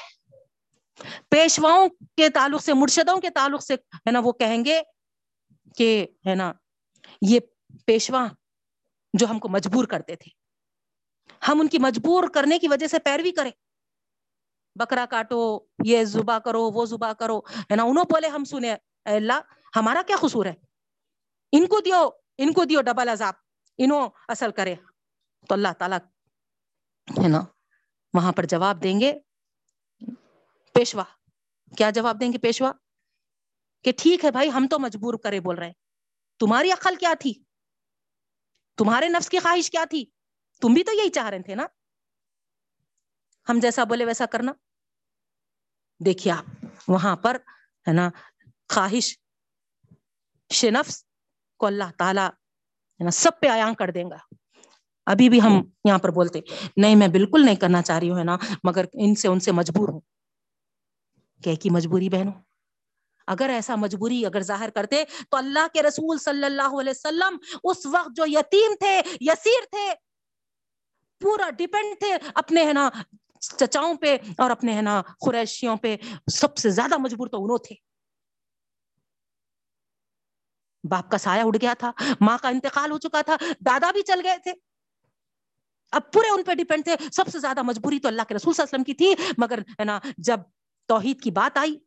پیشواؤں کے تعلق سے، مرشدوں کے تعلق سے، ہے نا، وہ کہیں گے کہ، ہے نا، یہ پیشوا جو ہم کو مجبور کرتے تھے۔ ہم ان کی مجبور کرنے کی وجہ سے پیروی کریں۔ بکرا کاٹو، یہ زبا کرو، وہ زبا کرو، ہے نا، انہوں بولے ہم سنے اے اللہ، ہمارا کیا قصور ہے؟ ان کو دیو، ان کو دیو ڈبل عذاب۔ انہوں اصل کرے۔ تو اللہ تعالی ہے نا، وہاں پر جواب دیں گے۔ پیشوا۔ کیا جواب دیں گے پیشوا؟ کہ ٹھیک ہے بھائی، ہم تو مجبور کرے بول رہے تمہاری عقل کیا تھی؟ تمہارے نفس کی خواہش کیا تھی؟ تم بھی تو یہی چاہ رہے تھے نا۔ ہم جیسا بولے ویسا کرنا۔ دیکھیے آپ، وہاں پر ہے نا، خواہش، شنفس کو اللہ تعالی یعنی سب پہ آیا کر دیں گا۔ ابھی بھی ہم یہاں پر بولتے نہیں، میں بالکل نہیں کرنا چاہ رہی ہوں، ہے نا، مگر ان سے ان سے مجبور ہوں۔ کہ کی مجبوری بہنوں؟ اگر ایسا مجبوری اگر ظاہر کرتے تو اللہ کے رسول صلی اللہ علیہ وسلم اس وقت جو یتیم تھے، یسیر تھے، پورا ڈپینڈ تھے اپنے، ہے نا، چچاؤں پہ اور اپنے، ہے نا، قریشیوں پہ، سب سے زیادہ مجبور تو انہوں تھے۔ باپ کا سایہ اڑ گیا تھا، ماں کا انتقال ہو چکا تھا، دادا بھی چل گئے تھے۔ اب پورے ان پہ ڈیپینڈ تھے، سب سے زیادہ مجبوری تو اللہ کے رسول صلی اللہ علیہ وسلم کی تھی۔ مگر ہے نا، جب توحید کی بات آئی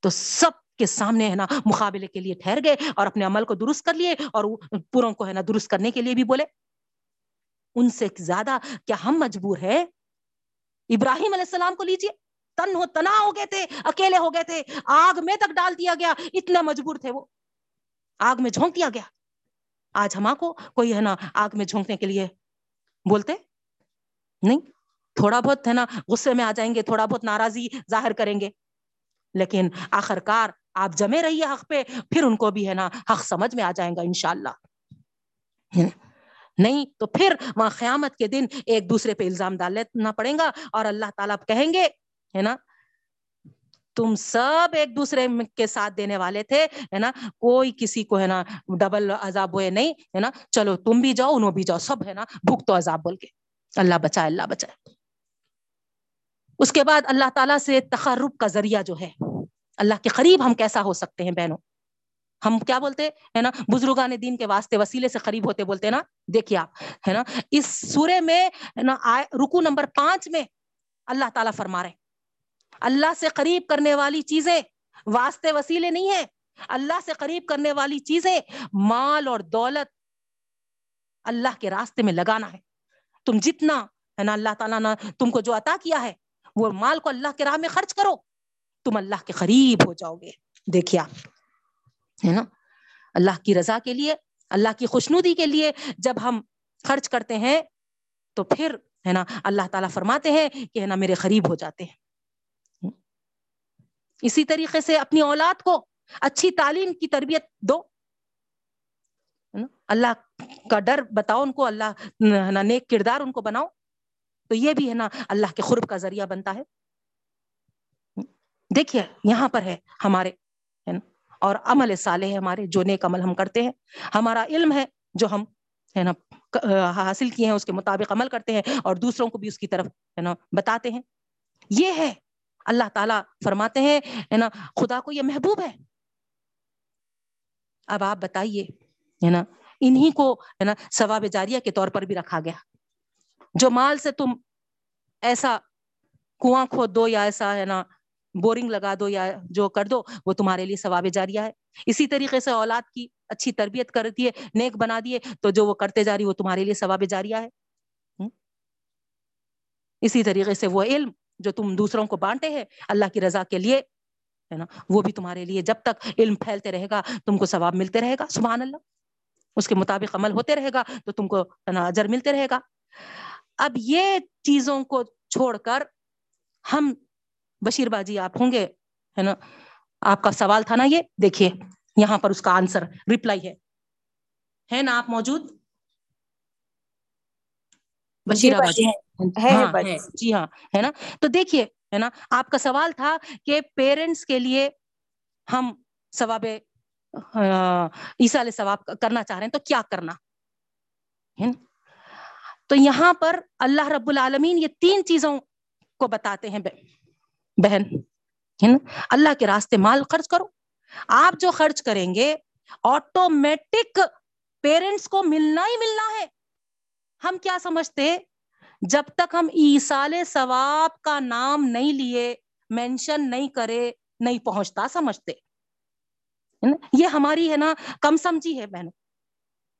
تو سب کے سامنے ہے نا مقابلے کے لیے ٹھہر گئے اور اپنے عمل کو درست کر لیے اور پوروں کو ہے نا درست کرنے کے لیے بھی بولے۔ ان سے زیادہ کیا ہم مجبور ہے ابراہیم علیہ السلام کو لیجیے۔ تن ہو تنا ہو گئے تھے، اکیلے ہو گئے تھے، آگ میں تک ڈال دیا گیا۔ اتنا مجبور تھے وہ۔ آگ میں جھونک دیا گیا۔ آج ہما کو کوئی ہے نا آگ میں جھونکنے کے لیے بولتے؟ نہیں، تھوڑا بہت ہے نا غصے میں آ جائیں گے، تھوڑا بہت ناراضی ظاہر کریں گے۔ لیکن آخر کار آپ جمے رہیے حق پہ، پھر ان کو بھی ہے نا حق سمجھ میں آ جائیں گا انشاءاللہ۔ نہیں، تو پھر وہاں قیامت کے دن ایک دوسرے پہ الزام ڈال لینا پڑے گا اور اللہ تعالیٰ کہیں گے، ہے نا تم سب ایک دوسرے کے ساتھ دینے والے تھے، ہے نا؟ کوئی کسی کو، ہے نا، ڈبل عذاب ہوئے نہیں، ہے نا؟ چلو تم بھی جاؤ، انہوں بھی جاؤ، سب، ہے نا، بھوک تو عذاب بول کے۔ اللہ بچائے اللہ بچائے۔ اس کے بعد اللہ تعالیٰ سے تقرب کا ذریعہ جو ہے، اللہ کے قریب ہم کیسا ہو سکتے ہیں بہنوں؟ ہم کیا بولتے ہیں نا، بزرگان دین کے واسطے، وسیلے سے قریب ہوتے بولتے نا؟ دیکھیے آپ، ہے نا، اس سورے میں نا رکو نمبر پانچ میں اللہ تعالیٰ فرما رہے اللہ سے قریب کرنے والی چیزیں، واسطے وسیلے نہیں ہیں۔ اللہ سے قریب کرنے والی چیزیں، مال اور دولت اللہ کے راستے میں لگانا ہے۔ تم جتنا، ہے نا اللہ تعالیٰ نے تم کو جو عطا کیا ہے، وہ مال کو اللہ کے راہ میں خرچ کرو۔ تم اللہ کے قریب ہو جاؤ گے۔ دیکھیے ہے نا؟ اللہ کی رضا کے لیے، اللہ کی خوشنودی کے لیے جب ہم خرچ کرتے ہیں، تو پھر، ہے نا، اللہ تعالیٰ فرماتے ہیں کہ، ہے نا، میرے قریب ہو جاتے ہیں۔ اسی طریقے سے اپنی اولاد کو اچھی تعلیم کی تربیت دو اللہ کا ڈر بتاؤ ان کو، اللہ نیک کردار ان کو بناؤ، تو یہ بھی ہے نا اللہ کے خرب کا ذریعہ بنتا ہے۔ دیکھیے، یہاں پر ہے ہمارے اور عمل صالح ہے ہمارے، جو نیک عمل ہم کرتے ہیں۔ ہمارا علم ہے جو ہم، ہے نا حاصل کیے ہیں، اس کے مطابق عمل کرتے ہیں اور دوسروں کو بھی اس کی طرف، ہے نا، بتاتے ہیں۔ یہ ہے اللہ تعالیٰ فرماتے ہیں، ہے نا، خدا کو یہ محبوب ہے۔ اب آپ بتائیے، ہے نا انہیں کو، ہے نا، ثواب جاریہ کے طور پر بھی رکھا گیا۔ جو مال سے تم ایسا کنواں کھود دو یا ایسا، ہے نا، بورنگ لگا دو یا جو کر دو، وہ تمہارے لیے ثواب جاریہ ہے۔ اسی طریقے سے اولاد کی اچھی تربیت کر دیے نیک بنا دیے، تو جو وہ کرتے جا رہی، وہ تمہارے لیے ثواب جاریہ ہے۔ اسی طریقے سے وہ علم جو تم دوسروں کو بانٹے ہیں، اللہ کی رضا کے لیے، ہے نا؟ وہ بھی تمہارے لیے جب تک علم پھیلتے رہے گا، تم کو ثواب ملتے رہے گا، سبحان اللہ۔ اس کے مطابق عمل ہوتے رہے گا، تو تم کو اجر ملتے رہے گا۔ اب یہ چیزوں کو چھوڑ کر ہم بشیر باجی آپ ہوں گے، ہے نا؟ آپ کا سوال تھا نا یہ؟ دیکھیے، یہاں پر اس کا آنسر ریپلائی ہے۔ ہے نا آپ موجود؟ بشیر آباد جی ہاں جی ہاں ہے نا؟ تو دیکھیے ہے نا؟ آپ کا سوال تھا کہ پیرنٹس کے لیے ہم ثواب عیسیٰ علیہ ثواب کرنا چاہ رہے ہیں تو کیا کرنا؟ تو یہاں پر اللہ رب العالمین یہ تین چیزوں کو بتاتے ہیں بہن اللہ کے راستے مال خرچ کرو۔ آپ جو خرچ کریں گے آٹومیٹک پیرنٹس کو ملنا ہی ملنا ہے۔ ہم کیا سمجھتے؟ جب تک ہم ایسال ثواب کا نام نہیں لیے مینشن نہیں کرے، نہیں پہنچتا، سمجھتے۔ یہ ہماری ہے نا کم سمجھی ہے بہنوں۔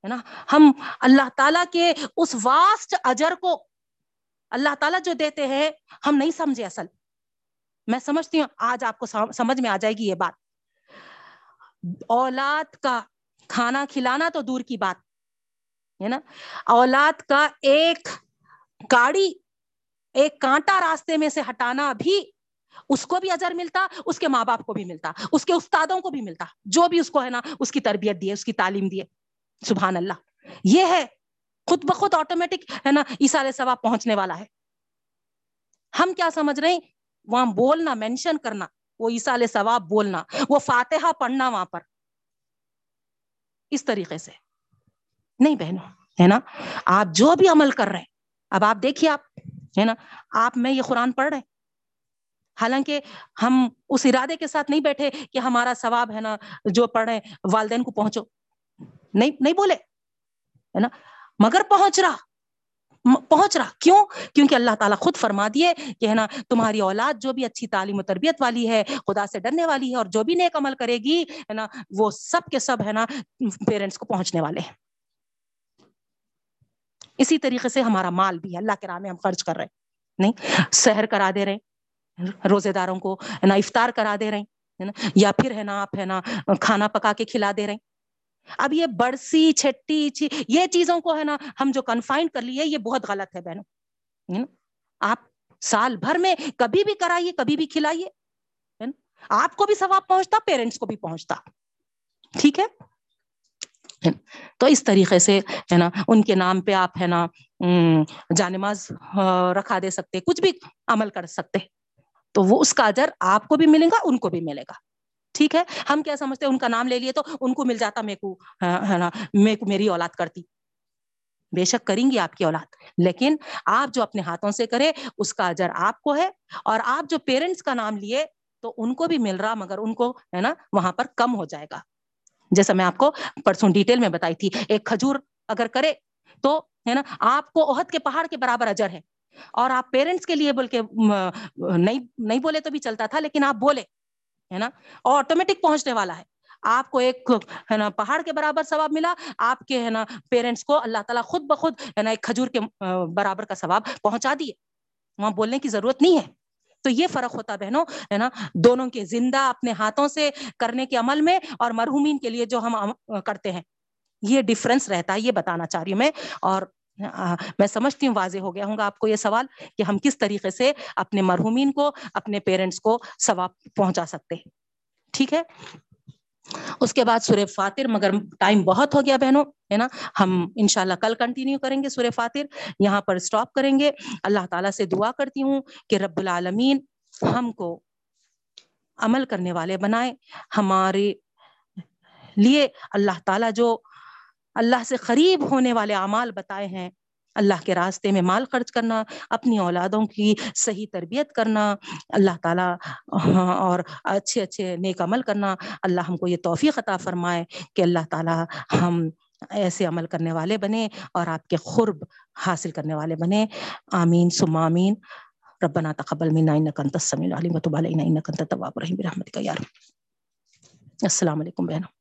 ہے نا؟ ہم اللہ تعالی کے اس واسٹ اجر کو اللہ تعالیٰ جو دیتے ہیں، ہم نہیں سمجھے اصل۔ میں سمجھتی ہوں، آج آپ کو سمجھ میں آ جائے گی یہ بات۔ اولاد کا کھانا کھلانا تو دور کی بات۔ ہے نا؟ اولاد کا ایک گاڑی ایک کانٹا راستے میں سے ہٹانا بھی اس کو بھی اجر ملتا، اس کے ماں باپ کو بھی ملتا، اس کے استادوں کو بھی ملتا۔ جو بھی اس کو ہے نا، اس کی تربیت دیے اس کی تعلیم دیے سبحان اللہ۔ یہ ہے خود بخود آٹومیٹک ہے نا عیسا ثواب پہنچنے والا ہے۔ ہم کیا سمجھ رہے ہیں؟ وہاں بولنا مینشن کرنا، وہ عیسا علیہ ثواب بولنا، وہ فاتحہ پڑھنا وہاں پر۔ اس طریقے سے۔ نہیں بہنوں، ہے نا؟ آپ جو بھی عمل کر رہے ہیں اب آپ دیکھیے آپ، ہے نا؟ آپ، میں یہ قرآن پڑھ رہے ہیں۔ حالانکہ ہم اس ارادے کے ساتھ نہیں بیٹھے کہ ہمارا ثواب، ہے نا، جو پڑھے والدین کو پہنچو۔ نہیں نہیں بولے، ہے نا؟ مگر پہنچ رہا پہنچ رہا۔ کیوں؟ کیونکہ اللہ تعالیٰ خود فرما دیے کہ، ہے نا، تمہاری اولاد جو بھی اچھی تعلیم و تربیت والی ہے، خدا سے ڈرنے والی ہے اور جو بھی نیک عمل کرے گی، ہے نا، وہ سب کے سب، ہے نا، پیرنٹس کو پہنچنے والے ہیں۔ اسی طریقے سے ہمارا مال بھی ہے، اللہ کے راہ میں ہم خرچ کر رہے ہیں، نہیں؟ سحر کرا دے رہے ہیں، روزے داروں کو ہے نا افطار کرا دے رہے ہیں یا پھر ہے نا، آپ ہے نا، کھانا پکا کے کھلا دے رہے ہیں۔ اب یہ برسی چھٹی یہ چیزوں کو ہے نا ہم جو کنفائنڈ کر لیے، یہ بہت غلط ہے بہنوں آپ سال بھر میں کبھی بھی کرائیے، کبھی بھی کھلائیے آپ کو بھی ثواب پہنچتا پیرنٹس کو بھی پہنچتا، ٹھیک ہے؟ تو اس طریقے سے، ہے نا، ان کے نام پہ آپ، ہے نا جانماز رکھا دے سکتے، کچھ بھی عمل کر سکتے۔ تو وہ اس کا اجر آپ کو بھی ملے گا، ان کو بھی ملے گا۔ ٹھیک ہے؟ ہم کیا سمجھتے ان کا نام لے لیے تو ان کو مل جاتا، میرے کو ہے نا کو، میری اولاد کرتی۔ بے شک کریں گی آپ کی اولاد۔ لیکن آپ جو اپنے ہاتھوں سے کرے اس کا اجر آپ کو ہے۔ اور آپ جو پیرنٹس کا نام لیے، تو ان کو بھی مل رہا، مگر ان کو، ہے نا، وہاں پر کم ہو جائے گا۔ جیسا میں آپ کو پرسوں ڈیٹیل میں بتائی تھی، ایک کھجور اگر کرے تو، ہے نا، آپ کو عہد کے پہاڑ کے برابر اجر ہے۔ اور آپ پیرنٹس کے لیے بول کے نہیں نہیں بولے تو بھی چلتا تھا، لیکن آپ بولے، ہے نا آٹومیٹک پہنچنے والا ہے۔ آپ کو ایک، ہے نا، پہاڑ کے برابر ثواب ملا، آپ کے، ہے نا پیرنٹس کو اللہ تعالیٰ خود بخود، ہے نا، ایک کھجور کے برابر کا ثواب پہنچا دیے۔ وہاں بولنے کی ضرورت نہیں ہے۔ تو یہ فرق ہوتا بہنوں، ہے نا؟ دونوں کے زندہ اپنے ہاتھوں سے کرنے کے عمل میں اور مرحومین کے لیے جو ہم کرتے ہیں۔ یہ ڈفرنس رہتا ہے، یہ بتانا چاہ رہی ہوں میں۔ اور میں سمجھتی ہوں واضح ہو گیا ہوں گا آپ کو یہ سوال کہ ہم کس طریقے سے اپنے مرحومین کو، اپنے پیرنٹس کو ثواب پہنچا سکتے ہیں۔ ٹھیک ہے؟ اس کے بعد سورہ فاتر، مگر ٹائم بہت ہو گیا بہنوں، ہے نا؟ ہم انشاءاللہ کل کنٹینیو کریں گے سورہ فاتر، یہاں پر سٹاپ کریں گے۔ اللہ تعالیٰ سے دعا کرتی ہوں کہ رب العالمین ہم کو عمل کرنے والے بنائے۔ ہمارے لیے اللہ تعالیٰ جو اللہ سے قریب ہونے والے اعمال بتائے ہیں اللہ کے راستے میں مال خرچ کرنا، اپنی اولادوں کی صحیح تربیت کرنا، اللہ تعالیٰ ہاں، اور اچھے اچھے نیک عمل کرنا، اللہ ہم کو یہ توفیق عطا فرمائے کہ اللہ تعالیٰ ہم ایسے عمل کرنے والے بنے اور آپ کے قرب حاصل کرنے والے بنے آمین سم آمین۔ ربنا تقبل منا انك انت السميع العليم وتب علينا انك انت التواب الرحيم برحمتك يا رب۔ السلام علیکم بہنوں۔